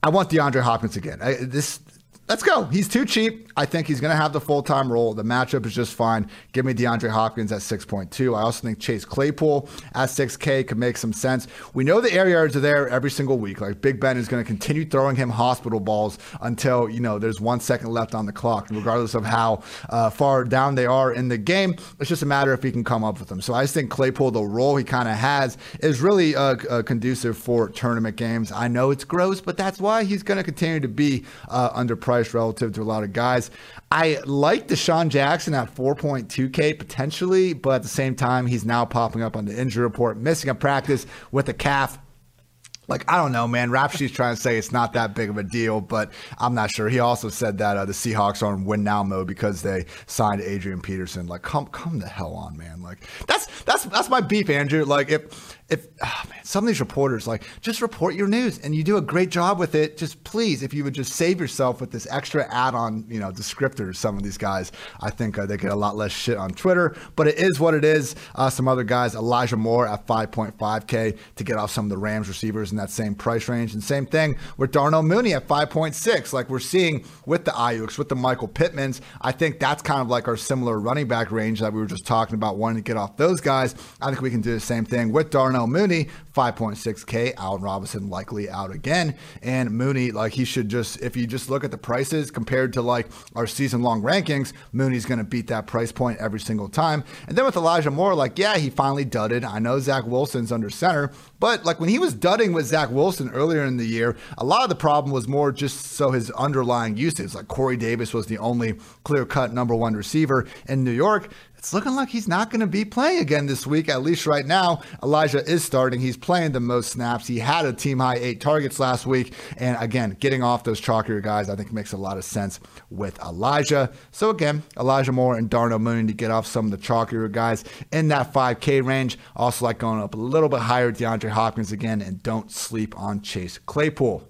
I want DeAndre Hopkins again. I, this let's go. He's too cheap. I think he's going to have the full time role. The matchup is just fine. Give me DeAndre Hopkins at 6.2. I also think Chase Claypool at 6K could make some sense. We know the air yards are there every single week. Like Big Ben is going to continue throwing him hospital balls until, you know, there's one second left on the clock, regardless of how uh, far down they are in the game. It's just a matter if he can come up with them. So I just think Claypool, the role he kind of has, is really uh, uh, conducive for tournament games. I know it's gross, but that's why he's going to continue to be uh, relative to a lot of guys. I like DeSean Jackson at 4.2K potentially, but at the same time, he's now popping up on the injury report, missing a practice with a calf like I don't know, man. Rap Sheet's trying to say it's not that big of a deal, but I'm not sure. He also said that uh, the Seahawks are in win now mode because they signed Adrian Peterson. Like, come, come the hell on, man. Like that's that's that's my beef, Andrew. Like if if oh man, some of these reporters like just report your news and you do a great job with it. Just please, if you would just save yourself with this extra add-on, you know, descriptors. Some of these guys, I think uh, they get a lot less shit on Twitter, but it is what it is. Uh, some other guys, Elijah Moore at 5.5k to get off some of the Rams receivers in that same price range, and same thing with Darnell Mooney at 5.6. Like we're seeing with the Aiyuks, with the Michael Pittmans, I think that's kind of like our similar running back range that we were just talking about, wanting to get off those guys. I think we can do the same thing with Darnell Mooney, 5.6K. Allen Robinson likely out again. And Mooney, like he should just, if you just look at the prices compared to like our season long rankings, Mooney's going to beat that price point every single time. And then with Elijah Moore, like, yeah, he finally dudded. I know Zach Wilson's under center, but like when he was dudding with with Zach Wilson earlier in the year, a lot of the problem was more just so his underlying usage. Like Corey Davis was the only clear cut number one receiver in New York it's looking like he's not going to be playing again this week, at least right now. Elijah is starting. He's playing the most snaps. He had a team high eight targets last week. And again, getting off those chalkier guys, I think makes a lot of sense with Elijah. So again, Elijah Moore and Darnell Mooney to get off some of the chalkier guys in that 5K range. Also like going up a little bit higher, DeAndre Hopkins again, and don't sleep on Chase Claypool.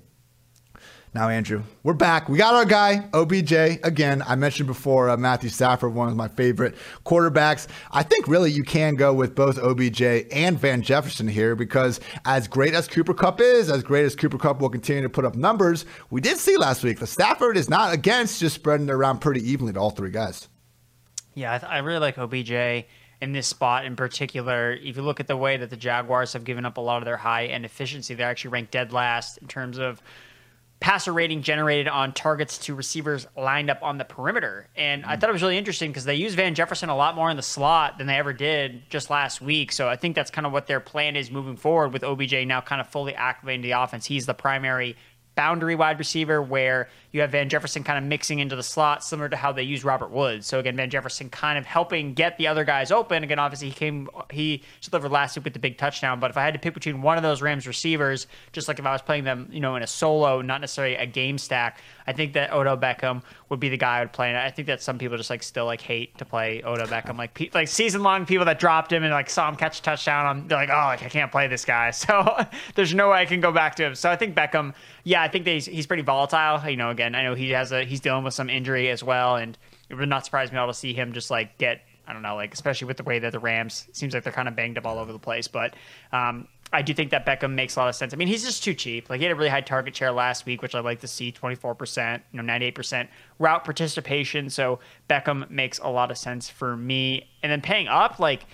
Now, Andrew, we're back. We got our guy, OBJ. Again, I mentioned before uh, Matthew Stafford, one of my favorite quarterbacks. I think really you can go with both OBJ and Van Jefferson here because as great as Cooper Kupp is, as great as Cooper Kupp will continue to put up numbers, we did see last week the Stafford is not against just spreading it around pretty evenly to all three guys. Yeah, I, th- I really like OBJ in this spot in particular. If you look at the way that the Jaguars have given up a lot of their high end efficiency, they're actually ranked dead last in terms of passer rating generated on targets to receivers lined up on the perimeter. And I hmm. thought it was really interesting because they use Van Jefferson a lot more in the slot than they ever did just last week. So I think that's kind of what their plan is moving forward with OBJ now kind of fully activating the offense. He's the primary boundary wide receiver where you have Van Jefferson kind of mixing into the slot, similar to how they use Robert Woods. So again, Van Jefferson kind of helping get the other guys open. Again, obviously he came he delivered last week with the big touchdown. But if I had to pick between one of those Rams receivers, just like if I was playing them, you know, in a solo, not necessarily a game stack, I think that Odell Beckham would be the guy I would play. And I think that some people just like still like hate to play Odell Beckham, like like season long people that dropped him and like saw him catch a touchdown. On, they're like, oh, like, I can't play this guy. <laughs> So there's no way I can go back to him. So I think Beckham, yeah, I think that he's, he's pretty volatile. You know, again, I know he has a he's dealing with some injury as well, and it would not surprise me at all to see him just like get I don't know, like especially with the way that the Rams seems like they're kind of banged up all over the place. But um, I do think that Beckham makes a lot of sense. I mean, he's just too cheap. Like he had a really high target share last week, which I like to see, twenty four percent, you know, ninety eight percent route participation. So Beckham makes a lot of sense for me. And then paying up, like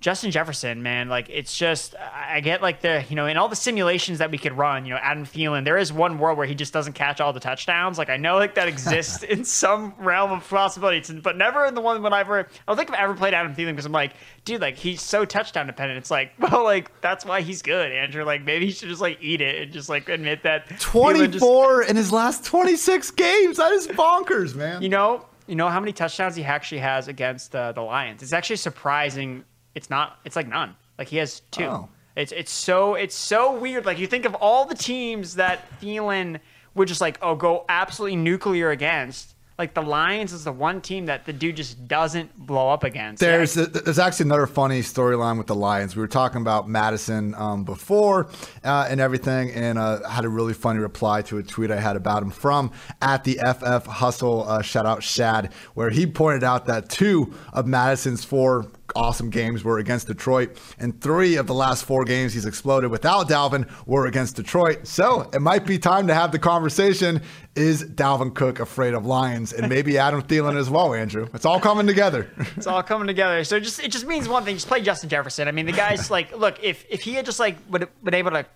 Justin Jefferson, man, like it's just I get like the you know in all the simulations that we could run, you know, Adam Thielen, there is one world where he just doesn't catch all the touchdowns. Like I know like that exists <laughs> in some realm of possibility, but never in the one when I've ever I don't think I've ever played Adam Thielen because I'm like, dude, like he's so touchdown dependent. It's like, <laughs> well, like that's why he's good, Andrew. Like maybe he should just like eat it and just like admit that 24 just, in his last 26 games. That is bonkers, man. You know, you know how many touchdowns he actually has against uh, the Lions. It's actually surprising it's not. It's like none. Like he has two. Oh. It's it's so it's so weird. Like you think of all the teams that Thielen would just like oh go absolutely nuclear against. Like the Lions is the one team that the dude just doesn't blow up against. There's yeah. a, there's actually another funny storyline with the Lions. We were talking about Mattison um, before uh, and everything, and uh, had a really funny reply to a tweet I had about him from at the FF Hustle. Uh, shout out Shad, where he pointed out that two of Mattison's four awesome games were against Detroit, and three of the last four games he's exploded without Dalvin were against Detroit. So it might be time to have the conversation: Is Dalvin Cook afraid of Lions, and maybe <laughs> Adam Thielen as well? Andrew, it's all coming together. <laughs> it's all coming together. So just it just means one thing: just play Justin Jefferson. I mean, the guy's <laughs> like, look, if if he had just like would been able to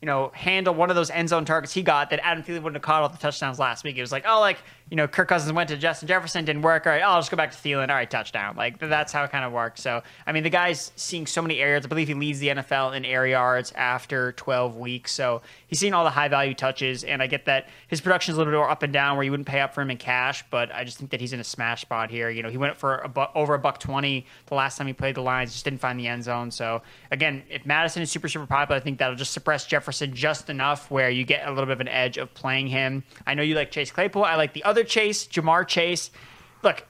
you know, handle one of those end zone targets he got that Adam Thielen wouldn't have caught all the touchdowns last week. It was like, oh, like, you know, Kirk Cousins went to Justin Jefferson, didn't work. All right, I'll just go back to Thielen. All right, touchdown. Like, that's how it kind of works. So, I mean, the guy's seeing so many air yards. I believe he leads the NFL in air yards after 12 weeks. So, he's seen all the high value touches. And I get that his production is a little bit more up and down where you wouldn't pay up for him in cash, but I just think that he's in a smash spot here. You know, he went for a bu- over a buck 20 the last time he played the Lions, just didn't find the end zone. So, again, if Mattison is super, super popular, I think that'll just suppress Jefferson just enough where you get a little bit of an edge of playing him. I know you like Chase Claypool. I like the other Chase, Ja'Marr Chase. Look,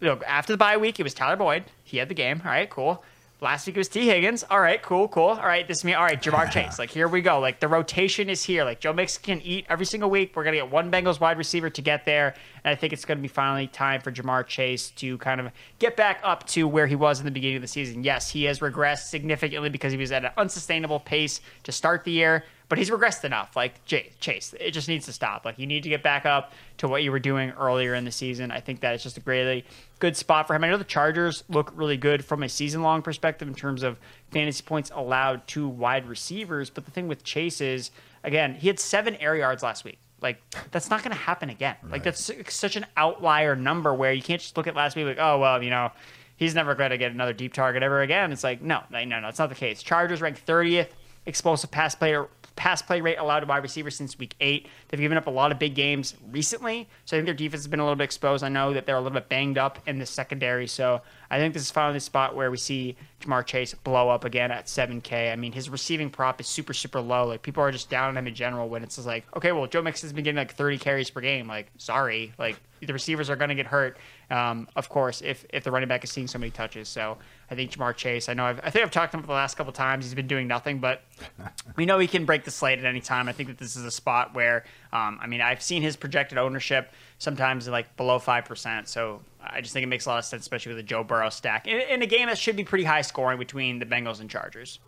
look after the bye week, it was Tyler Boyd. He had the game. All right, cool. Last week it was Tee Higgins. All right, cool, cool. All right, this is me. All right, Ja'Marr Chase. Like here we go. Like the rotation is here. Like Joe Mixon can eat every single week. We're gonna get one Bengals wide receiver to get there, and I think it's gonna be finally time for Ja'Marr Chase to kind of get back up to where he was in the beginning of the season. Yes, he has regressed significantly because he was at an unsustainable pace to start the year but he's regressed enough. Like Chase, it just needs to stop. Like you need to get back up to what you were doing earlier in the season. I think that is just a really good spot for him. I know the Chargers look really good from a season long perspective in terms of fantasy points allowed to wide receivers. But the thing with Chase is, again, he had seven air yards last week. Like that's not going to happen again. Right. Like that's such an outlier number where you can't just look at last week like, oh well, you know, he's never going to get another deep target ever again. It's like no, no, no, it's not the case. Chargers ranked 30th explosive pass player pass play rate allowed to wide receivers since week eight. They've given up a lot of big games recently, so I think their defense has been a little bit exposed. I know that they're a little bit banged up in the secondary, so I think this is finally the spot where we see Ja'Marr Chase blow up again at 7K. I mean, his receiving prop is super, super low. Like people are just down on him in general when it's just like, okay, well, Joe Mixon has been getting like 30 carries per game. Like, sorry, like the receivers are going to get hurt. Um, of course, if if the running back is seeing so many touches. So I think Ja'Marr Chase. I know I've, I think I've talked to him for the last couple times. He's been doing nothing, but <laughs> we know he can break the slate at any time. I think that this is a spot where, um, I mean, I've seen his projected ownership sometimes like below five percent. So I just think it makes a lot of sense, especially with the Joe Burrow stack in, in a game that should be pretty high scoring between the Bengals and Chargers.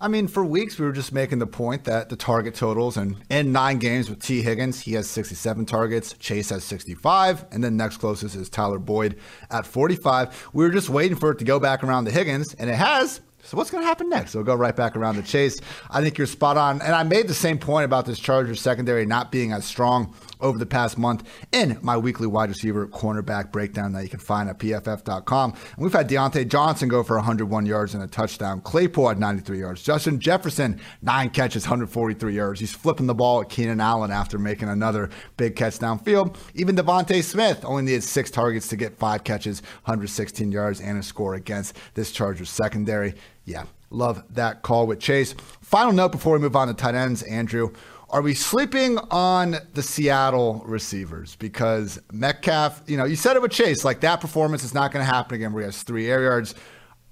I mean, for weeks we were just making the point that the target totals and in nine games with Tee Higgins, he has 67 targets, Chase has 65, and then next closest is Tyler Boyd at 45. We were just waiting for it to go back around to Higgins, and it has. So what's going to happen next? We'll go right back around the chase. I think you're spot on, and I made the same point about this Chargers secondary not being as strong over the past month in my weekly wide receiver cornerback breakdown that you can find at pff.com. And we've had Diontae Johnson go for 101 yards and a touchdown. Claypool had 93 yards. Justin Jefferson, nine catches, 143 yards. He's flipping the ball at Keenan Allen after making another big catch downfield. Even DeVonta Smith only needed six targets to get five catches, 116 yards, and a score against this Chargers secondary. Yeah, love that call with Chase. Final note before we move on to tight ends, Andrew. Are we sleeping on the Seattle receivers? Because Metcalf, you know, you said it with Chase, like that performance is not going to happen again where he has three air yards.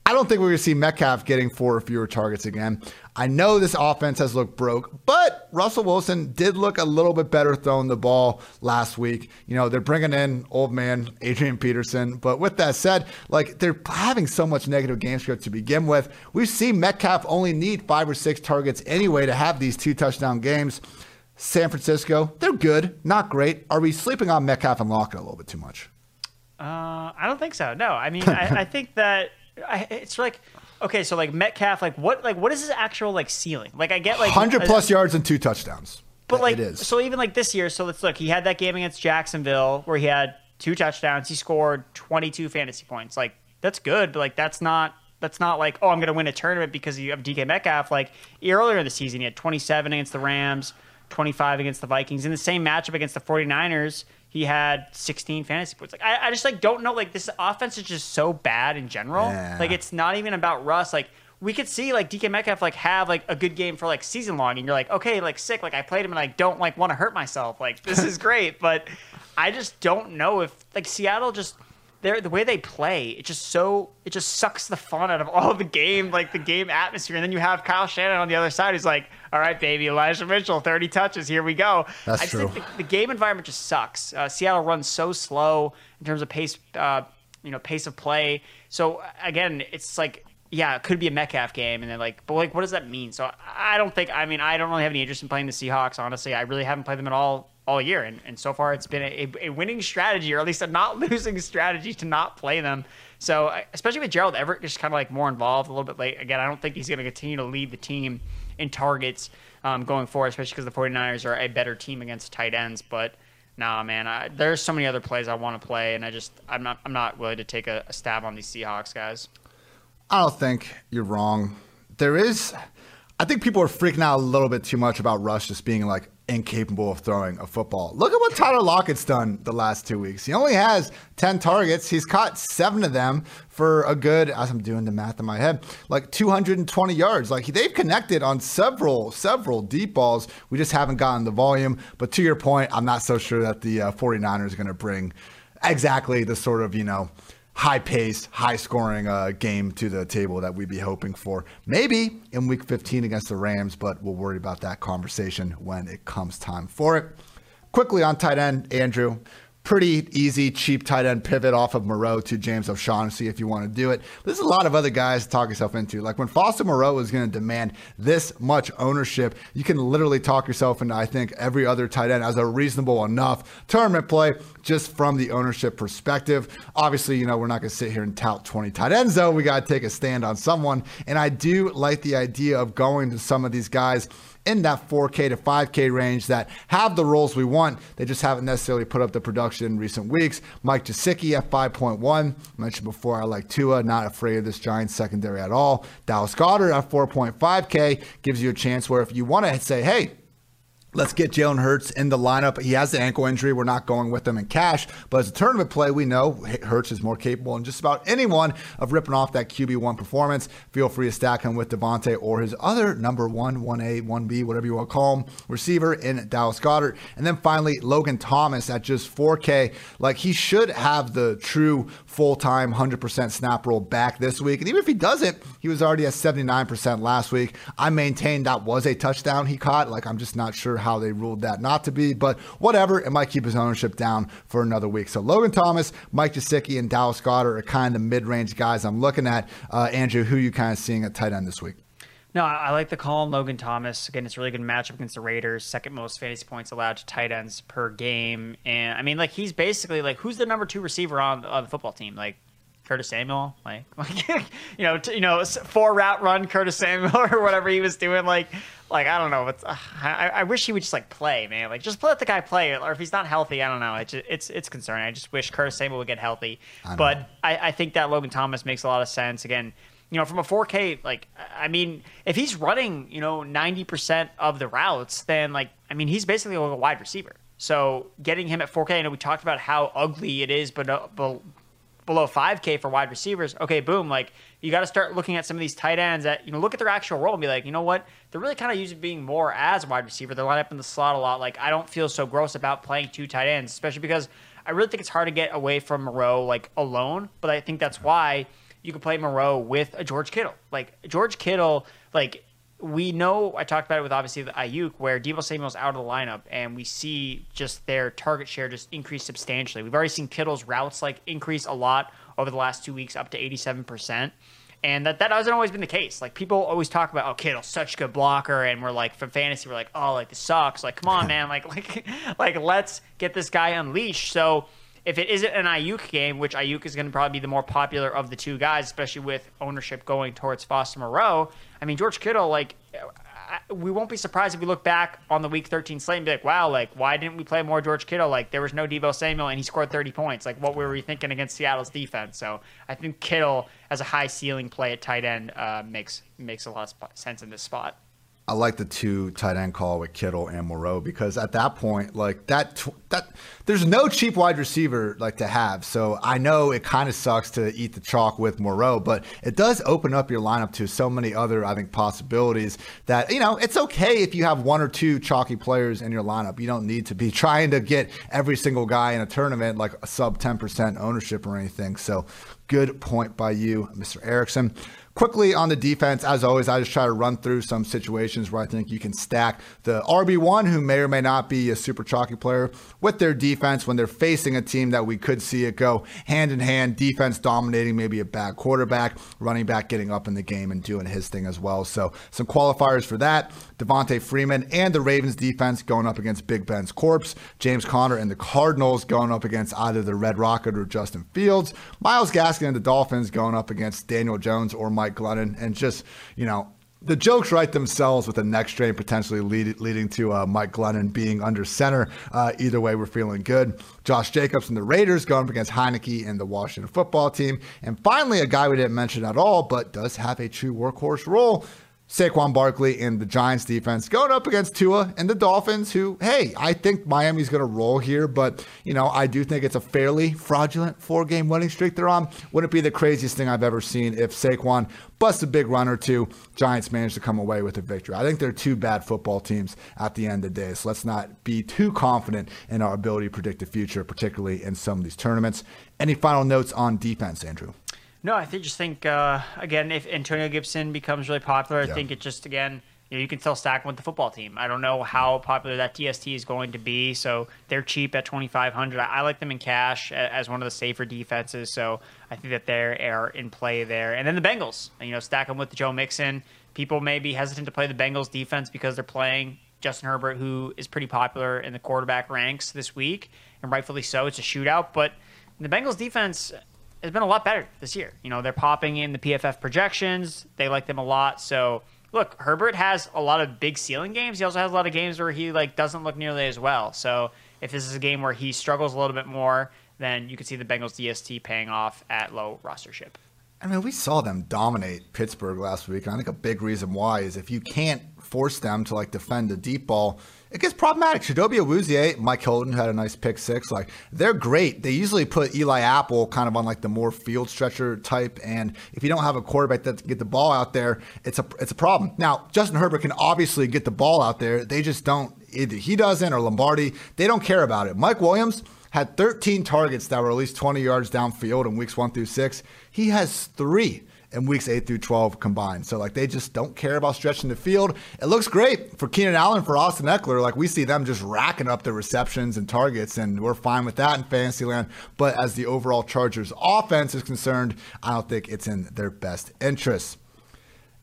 I don't think we're going to see Metcalf getting four or fewer targets again. I know this offense has looked broke, but Russell Wilson did look a little bit better throwing the ball last week. You know, they're bringing in old man Adrian Peterson. But with that said, like they're having so much negative game script to begin with. We've seen Metcalf only need five or six targets anyway to have these two touchdown games. San Francisco, they're good, not great. Are we sleeping on Metcalf and Lockett a little bit too much? Uh, I don't think so. No, I mean, <laughs> I, I think that I, it's like okay, so like Metcalf, like what, like what is his actual like ceiling? Like I get like hundred plus yards and two touchdowns. But like, it is. so even like this year, so let's look. He had that game against Jacksonville where he had two touchdowns. He scored twenty two fantasy points. Like that's good, but like that's not that's not like oh I'm going to win a tournament because you have DK Metcalf. Like earlier in the season, he had twenty seven against the Rams. 25 against the Vikings. In the same matchup against the 49ers, he had 16 fantasy points. Like I, I just like don't know. Like this offense is just so bad in general. Yeah. Like it's not even about Russ. Like we could see like DK Metcalf like have like a good game for like season long, and you're like, okay, like sick. Like I played him, and I don't like want to hurt myself. Like this is great, but I just don't know if like Seattle just they're, the way they play, it just so it just sucks the fun out of all the game, like the game atmosphere. And then you have Kyle Shanahan on the other side who's like, "All right, baby, Elijah Mitchell, thirty touches, here we go." That's I true. The, the, game environment just sucks. Uh, Seattle runs so slow in terms of pace, uh, you know, pace of play. So again, it's like yeah, it could be a Metcalf game, and then like, but like, what does that mean? So I don't think. I mean, I don't really have any interest in playing the Seahawks. Honestly, I really haven't played them at all all year. And, and so far, it's been a, a winning strategy, or at least a not <laughs> losing strategy to not play them. So, especially with Gerald Everett just kind of like more involved a little bit late. Again, I don't think he's going to continue to lead the team in targets um, going forward, especially because the 49ers are a better team against tight ends. But nah, man, I, there's so many other plays I want to play, and I just I'm not I'm not willing to take a, a stab on these Seahawks guys. I don't think you're wrong. There is, I think people are freaking out a little bit too much about Russ just being like incapable of throwing a football. Look at what Tyler Lockett's done the last two weeks. He only has 10 targets. He's caught seven of them for a good, as I'm doing the math in my head, like 220 yards. Like they've connected on several, several deep balls. We just haven't gotten the volume. But to your point, I'm not so sure that the uh, 49ers are going to bring exactly the sort of, you know, high pace, high scoring uh, game to the table that we'd be hoping for. Maybe in week 15 against the Rams, but we'll worry about that conversation when it comes time for it. Quickly on tight end, Andrew pretty easy, cheap tight end pivot off of Moreau to James O'Shaughnessy if you want to do it. There's a lot of other guys to talk yourself into. Like when Foster Moreau is going to demand this much ownership, you can literally talk yourself into, I think, every other tight end as a reasonable enough tournament play just from the ownership perspective. Obviously, you know, we're not going to sit here and tout 20 tight ends, though. We got to take a stand on someone. And I do like the idea of going to some of these guys in that 4K to 5K range that have the roles we want. They just haven't necessarily put up the production in recent weeks. Mike Gesicki at 5.1. mentioned before, I like Tua, not afraid of this Giants secondary at all. Dallas Goedert at 4.5K gives you a chance where if you want to say, hey, Let's get Jalen Hurts in the lineup. He has the ankle injury. We're not going with him in cash. But as a tournament play, we know Hurts is more capable than just about anyone of ripping off that QB1 performance. Feel free to stack him with DeVonta or his other number one, 1A, 1B, whatever you want to call him, receiver in Dallas Goedert. And then finally, Logan Thomas at just 4K. Like he should have the true full time 100% snap roll back this week. And even if he doesn't, he was already at 79% last week. I maintain that was a touchdown he caught. Like I'm just not sure how they ruled that not to be, but whatever. It might keep his ownership down for another week. So Logan Thomas, Mike Gesicki, and Dallas Goedert are kind of mid-range guys I'm looking at. Uh, Andrew, who you kind of seeing at tight end this week? No, I like the call on Logan Thomas. Again, it's a really good matchup against the Raiders. Second most fantasy points allowed to tight ends per game. And I mean, like, he's basically like, who's the number two receiver on, on the football team? Like, Curtis Samuel, like, <laughs> like you know, t- you know, four route run Curtis Samuel <laughs> or whatever he was doing, like, like I don't know. It's uh, I, I wish he would just like play, man. Like just let the guy play, or if he's not healthy, I don't know. It's it's it's concerning. I just wish Curtis Samuel would get healthy. I but I, I think that Logan Thomas makes a lot of sense. Again, you know, from a 4K, like I mean, if he's running, you know, 90% of the routes, then like I mean, he's basically a wide receiver. So getting him at 4K, I know we talked about how ugly it is, but, uh, below 5K for wide receivers, okay, boom, like you got to start looking at some of these tight ends that, you know, look at their actual role and be like, you know what? They're really kind of used to being more as a wide receiver. They line up in the slot a lot. Like, I don't feel so gross about playing two tight ends, especially because I really think it's hard to get away from Moreau, like, alone. But I think that's why you could play Moreau with a George Kittle. Like, George Kittle, like, we know I talked about it with obviously the Aiyuk where Deebo Samuel's out of the lineup, and we see just their target share just increase substantially. We've already seen Kittle's routes like increase a lot over the last two weeks, up to eighty-seven percent, and that that hasn't always been the case. Like people always talk about, oh, Kittle's such a good blocker, and we're like, from fantasy, we're like, oh, like this sucks. Like, come on, <laughs> man, like like <laughs> like let's get this guy unleashed. So if it isn't an Aiyuk game, which Aiyuk is going to probably be the more popular of the two guys, especially with ownership going towards Foster Moreau. I mean, George Kittle, like, we won't be surprised if we look back on the Week 13 slate and be like, wow, like, why didn't we play more George Kittle? Like, there was no Deebo Samuel and he scored 30 points. Like, what were we thinking against Seattle's defense? So I think Kittle as a high ceiling play at tight end uh, makes makes a lot of sense in this spot. I like the two tight end call with Kittle and Moreau because at that point, like that, that there's no cheap wide receiver like to have. So I know it kind of sucks to eat the chalk with Moreau, but it does open up your lineup to so many other, I think, possibilities that you know it's okay if you have one or two chalky players in your lineup. You don't need to be <laughs> trying to get every single guy in a tournament like a sub 10% ownership or anything. So good point by you, Mr. Erickson. Quickly on the defense, as always, I just try to run through some situations where I think you can stack the RB1, who may or may not be a super chalky player, with their defense when they're facing a team that we could see it go hand in hand, defense dominating maybe a bad quarterback, running back getting up in the game and doing his thing as well. So some qualifiers for that. Devonta Freeman and the Ravens defense going up against Big Ben's corpse. James Conner and the Cardinals going up against either the Red Rocket or Justin Fields. Myles Gaskin and the Dolphins going up against Daniel Jones or Mike Mike Glennon, and just you know the jokes write themselves with the next strain potentially lead, leading to uh, Mike Glennon being under center. Uh, either way, we're feeling good. Josh Jacobs and the Raiders going up against Heinicke and the Washington football team. And finally, a guy we didn't mention at all, but does have a true workhorse role. Saquon Barkley in the Giants defense going up against Tua and the Dolphins, who, hey, I think Miami's going to roll here, but, you know, I do think it's a fairly fraudulent four game winning streak they're on. Wouldn't be the craziest thing I've ever seen if Saquon busts a big run or two, Giants manage to come away with a victory. I think they're two bad football teams at the end of the day, so let's not be too confident in our ability to predict the future, particularly in some of these tournaments. Any final notes on defense, Andrew? No, I think, just think uh, again if Antonio Gibson becomes really popular, I yeah. think it just again you, know, you can still stack him with the football team. I don't know how popular that DST is going to be, so they're cheap at twenty five hundred. I, I like them in cash as one of the safer defenses, so I think that they are in play there. And then the Bengals, you know, stack them with Joe Mixon. People may be hesitant to play the Bengals defense because they're playing Justin Herbert, who is pretty popular in the quarterback ranks this week, and rightfully so. It's a shootout, but the Bengals defense has been a lot better this year. You know, they're popping in the PFF projections. They like them a lot. So look, Herbert has a lot of big ceiling games. He also has a lot of games where he like doesn't look nearly as well. So if this is a game where he struggles a little bit more, then you could see the Bengals DST paying off at low rostership. I mean, we saw them dominate Pittsburgh last week. And I think a big reason why is if you can't force them to like defend the deep ball, it gets problematic. Chidobe Awuzie, Mike Hilton had a nice pick six. Like they're great. They usually put Eli Apple kind of on like the more field stretcher type. And if you don't have a quarterback that can get the ball out there, it's a it's a problem. Now Justin Herbert can obviously get the ball out there. They just don't. Either he doesn't or Lombardi. They don't care about it. Mike Williams had 13 targets that were at least 20 yards downfield in weeks one through six. He has three in weeks 8 through 12 combined. So, like, they just don't care about stretching the field. It looks great for Keenan Allen, for Austin Ekeler. Like, we see them just racking up the receptions and targets, and we're fine with that in Fantasyland. But as the overall Chargers offense is concerned, I don't think it's in their best interest.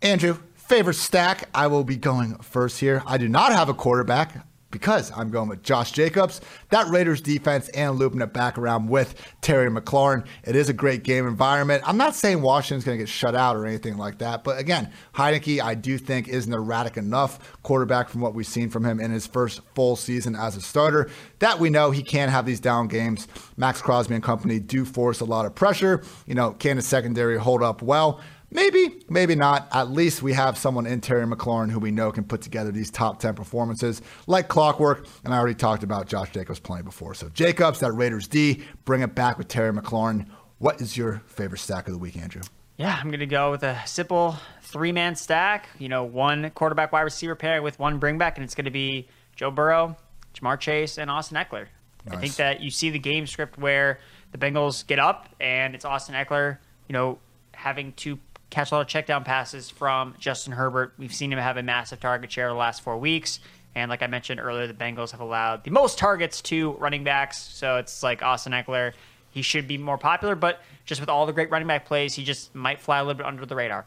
Andrew, favorite stack. I will be going first here. I do not have a quarterback because I'm going with Josh Jacobs. That Raiders defense and looping it back around with Terry McLaurin. It is a great game environment. I'm not saying Washington's going to get shut out or anything like that, but again, Heinicke, I do think is an erratic enough quarterback from what we've seen from him in his first full season as a starter that we know he can have these down games. Maxx Crosby and company do force a lot of pressure. You know, can the secondary hold up well? Maybe, maybe not. At least we have someone in Terry McLaurin who we know can put together these top 10 performances like clockwork. And I already talked about Josh Jacobs playing before. So Jacobs, that Raiders D, bring it back with Terry McLaurin. What is your favorite stack of the week, Andrew? Yeah, I'm going to go with a simple three man stack. You know, one quarterback wide receiver pair with one bringback, and it's going to be Joe Burrow, Ja'Marr Chase, and Austin Ekeler. Nice. I think that you see the game script where the Bengals get up and it's Austin Ekeler, you know, having to catch a lot of check down passes from Justin Herbert. We've seen him have a massive target share the last four weeks. And like I mentioned earlier, the Bengals have allowed the most targets to running backs. So it's like Austin Ekeler. He should be more popular, but just with all the great running back plays, he just might fly a little bit under the radar.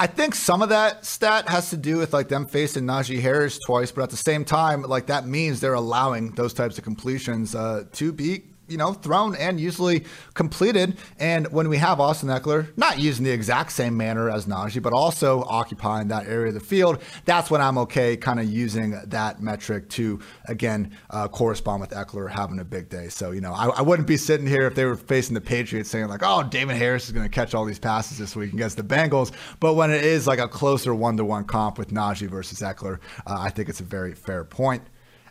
I think some of that stat has to do with like them facing Najee Harris twice, but at the same time, like that means they're allowing those types of completions uh, to be you know, thrown and usually completed. And when we have Austin Ekeler, not using the exact same manner as Najee, but also occupying that area of the field, that's when I'm okay kind of using that metric to, again, uh, correspond with Ekeler having a big day. So, you know, I, I, wouldn't be sitting here if they were facing the Patriots saying, like, oh, Damien Harris is going to catch all these passes this week against the Bengals. But when it is like a closer one to one comp with Najee versus Ekeler, uh, I think it's a very fair point.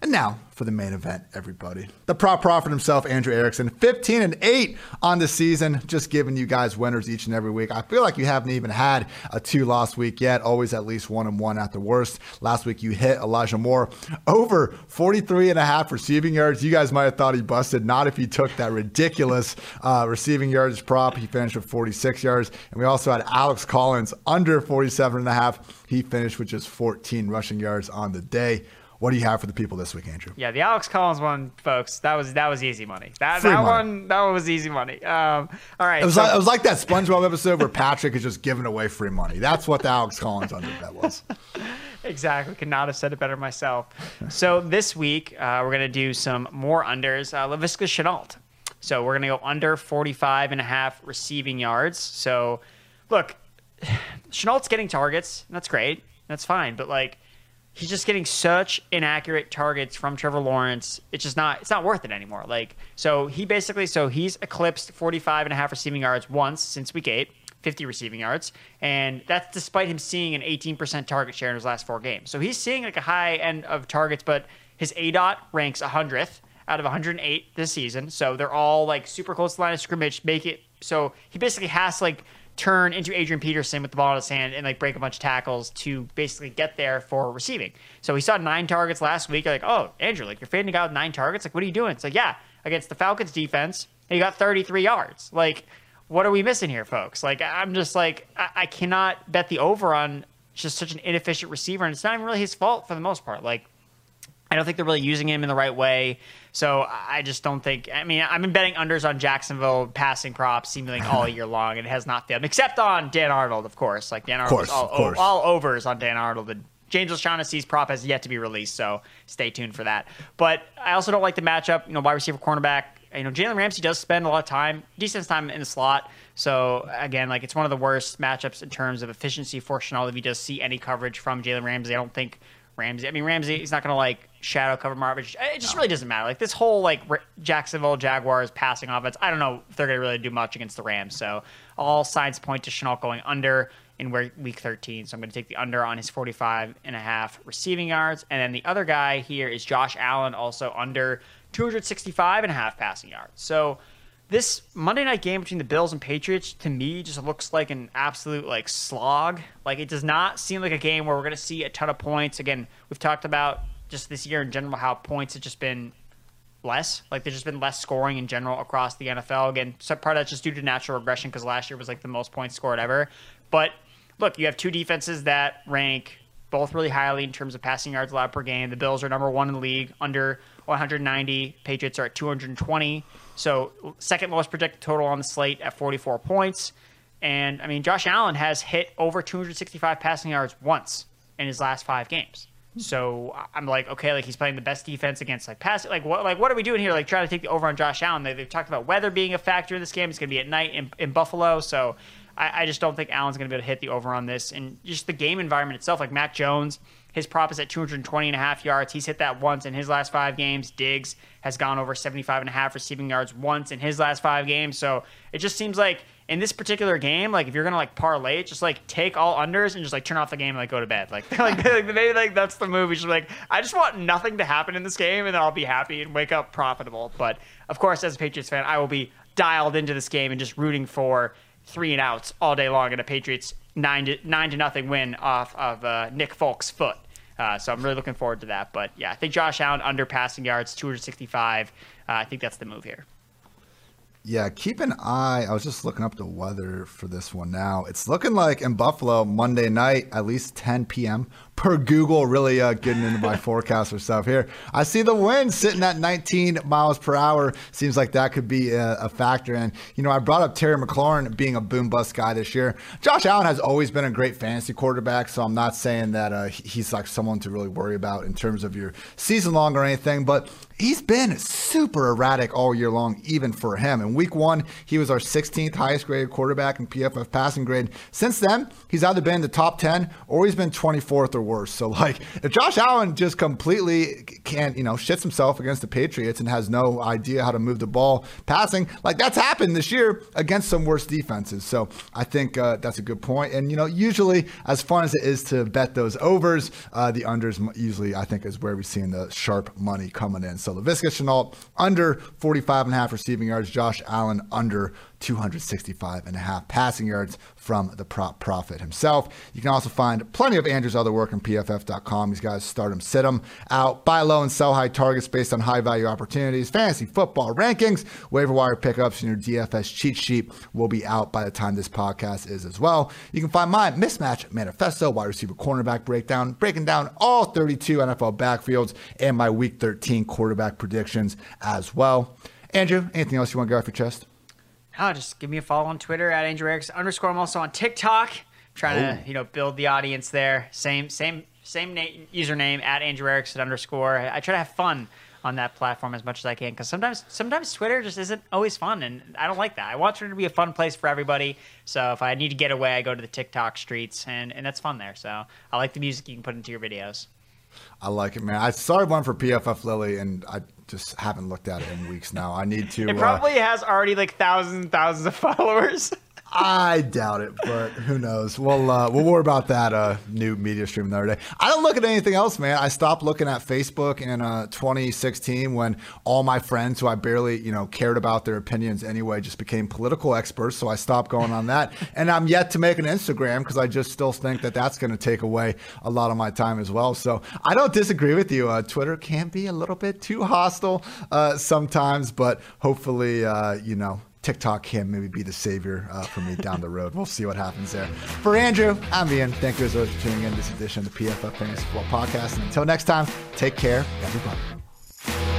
And now for the main event, everybody. The prop prophet himself, Andrew Erickson, 15 and 8 on the season, just giving you guys winners each and every week. I feel like you haven't even had a two loss week yet, always at least one and one at the worst. Last week you hit Elijah Moore over 43 and a half receiving yards. You guys might have thought he busted, not if he took that ridiculous uh, receiving yards prop. He finished with 46 yards. And we also had Alex Collins under 47 and a half. He finished with just 14 rushing yards on the day. What do you have for the people this week, Andrew? Yeah, the Alex Collins one, folks. That was that was easy money. That Free that money. one that one was easy money. Um, all right. It was, so, like, it was like that SpongeBob episode where Patrick is just giving away free money. That's what the Alex Collins under bet was. <laughs> exactly. Could not have said it better myself. So this week uh, we're gonna do some more unders. Uh, Laviska Shenault. So we're gonna go under 45 and a half receiving yards. So look, <sighs> Shenault's getting targets. That's great. That's fine. But like he's just getting such inaccurate targets from Trevor Lawrence. It's just not it's not worth it anymore. Like so he basically so he's eclipsed 45 and a half receiving yards once since week 8, 50 receiving yards, and that's despite him seeing an 18% target share in his last 4 games. So he's seeing like a high end of targets, but his A dot ranks 100th out of 108 this season. So they're all like super close to the line of scrimmage, make it so he basically has like turn into Adrian Peterson with the ball in his hand and like break a bunch of tackles to basically get there for receiving. So he saw nine targets last week. You're like, oh, Andrew, like you're fading guy with nine targets. Like, what are you doing? It's like, yeah, against the Falcons defense, you got 33 yards. Like, what are we missing here, folks? Like, I'm just like, I, I cannot bet the over on just such an inefficient receiver, and it's not even really his fault for the most part. Like, I don't think they're really using him in the right way. So I just don't think. I mean, I've been betting unders on Jacksonville passing props seemingly all <laughs> year long, and it has not failed, except on Dan Arnold, of course. Like Dan Arnold, all, all, overs on Dan Arnold. The James O'Shaughnessy's prop has yet to be released, so stay tuned for that. But I also don't like the matchup. You know, wide receiver, cornerback. You know, Jalen Ramsey does spend a lot of time, decent time in the slot. So again, like it's one of the worst matchups in terms of efficiency for Shenault if he does see any coverage from Jalen Ramsey. I don't think Ramsey. I mean, Ramsey. He's not going to like shadow cover Marvin. It just really doesn't matter. Like this whole like Jacksonville Jaguars passing offense. I don't know if they're going to really do much against the Rams. So all signs point to Shenault going under in week 13. So I'm going to take the under on his 45 and a half receiving yards. And then the other guy here is Josh Allen, also under 265 and a half passing yards. So this Monday night game between the Bills and Patriots to me just looks like an absolute like slog. Like it does not seem like a game where we're going to see a ton of points. Again, we've talked about just this year in general how points have just been less. Like there's just been less scoring in general across the NFL. Again, part of that's just due to natural regression because last year was like the most points scored ever. But look, you have two defenses that rank both really highly in terms of passing yards allowed per game. The Bills are number one in the league, under 190. Patriots are at 220. So second lowest projected total on the slate at 44 points. And I mean, Josh Allen has hit over 265 passing yards once in his last five games. So I'm like, okay, like he's playing the best defense against like passing. Like what? Like what are we doing here? Like trying to take the over on Josh Allen. They, have talked about weather being a factor in this game. It's going to be at night in, in Buffalo. So I, I just don't think Allen's going to be able to hit the over on this. And just the game environment itself, like Mac Jones, his prop is at 220 and a half yards. He's hit that once in his last five games. Diggs has gone over 75 and a half receiving yards once in his last five games. So it just seems like in this particular game, like if you're gonna like parlay just like take all unders and just like turn off the game and like go to bed. Like, <laughs> <laughs> like maybe like that's the move. Just like I just want nothing to happen in this game and then I'll be happy and wake up profitable. But of course, as a Patriots fan, I will be dialed into this game and just rooting for three and outs all day long and a Patriots nine to nine to nothing win off of uh, Nick Folk's foot. Uh, so I'm really looking forward to that. But yeah, I think Josh Allen under passing yards, 265. Uh, I think that's the move here. Yeah, keep an eye. I was just looking up the weather for this one now. It's looking like in Buffalo Monday night, at least 10 p.m. per Google. Really uh, getting into my <laughs> forecast or stuff here. I see the wind sitting at 19 miles per hour. Seems like that could be a, a factor. And you know, I brought up Terry McLaurin being a boom bust guy this year. Josh Allen has always been a great fantasy quarterback, so I'm not saying that uh, he's like someone to really worry about in terms of your season long or anything. But he's been super erratic all year long, even for him. In week one, he was our 16th highest graded quarterback in PFF passing grade. Since then, he's either been in the top 10 or he's been 24th or worse. So, <laughs> like, if Josh Allen just completely can't, you know, shits himself against the Patriots and has no idea how to move the ball passing, like that's happened this year against some worse defenses. So, I think uh, that's a good point. And, you know, usually, as fun as it is to bet those overs, uh, the unders usually, I think, is where we're seeing the sharp money coming in. So Laviska Shenault under 45 and a half receiving yards. Josh Allen under 265 and a half passing yards from the prop prophet himself. You can also find plenty of Andrew's other work on pff.com. These guys start them, sit them out, buy low and sell high targets based on high value opportunities, fantasy football rankings, waiver wire pickups, and your DFS cheat sheet will be out by the time this podcast is as well. You can find my mismatch manifesto, wide receiver cornerback breakdown, breaking down all 32 NFL backfields and my week 13 quarterback predictions as well. Andrew, anything else you want to get off your chest? Oh, just give me a follow on Twitter at Andrew Erickson underscore. I'm also on TikTok, trying oh. to you know build the audience there. Same same same name, username at Andrew Erickson underscore. I, I try to have fun on that platform as much as I can because sometimes sometimes Twitter just isn't always fun, and I don't like that. I want Twitter to be a fun place for everybody. So if I need to get away, I go to the TikTok streets, and and that's fun there. So I like the music you can put into your videos. I like it, man. I started one for PFF Lily, and I just haven't looked at it in weeks now. I need to. It probably uh, has already like thousands and thousands of <laughs> followers. I doubt it, but who knows? We'll uh, we'll worry about that uh, new media stream the other day. I don't look at anything else, man. I stopped looking at Facebook in uh, 2016 when all my friends who I barely you know cared about their opinions anyway just became political experts. So I stopped going on that, and I'm yet to make an Instagram because I just still think that that's going to take away a lot of my time as well. So I don't disagree with you. Uh, Twitter can be a little bit too hostile uh, sometimes, but hopefully uh, you know TikTok can maybe be the savior uh, for me down the road. We'll see what happens there. For Andrew, I'm Ian. Thank you as always for tuning in this edition of the PFF Fantasy Football Podcast. And until next time, take care, everybody.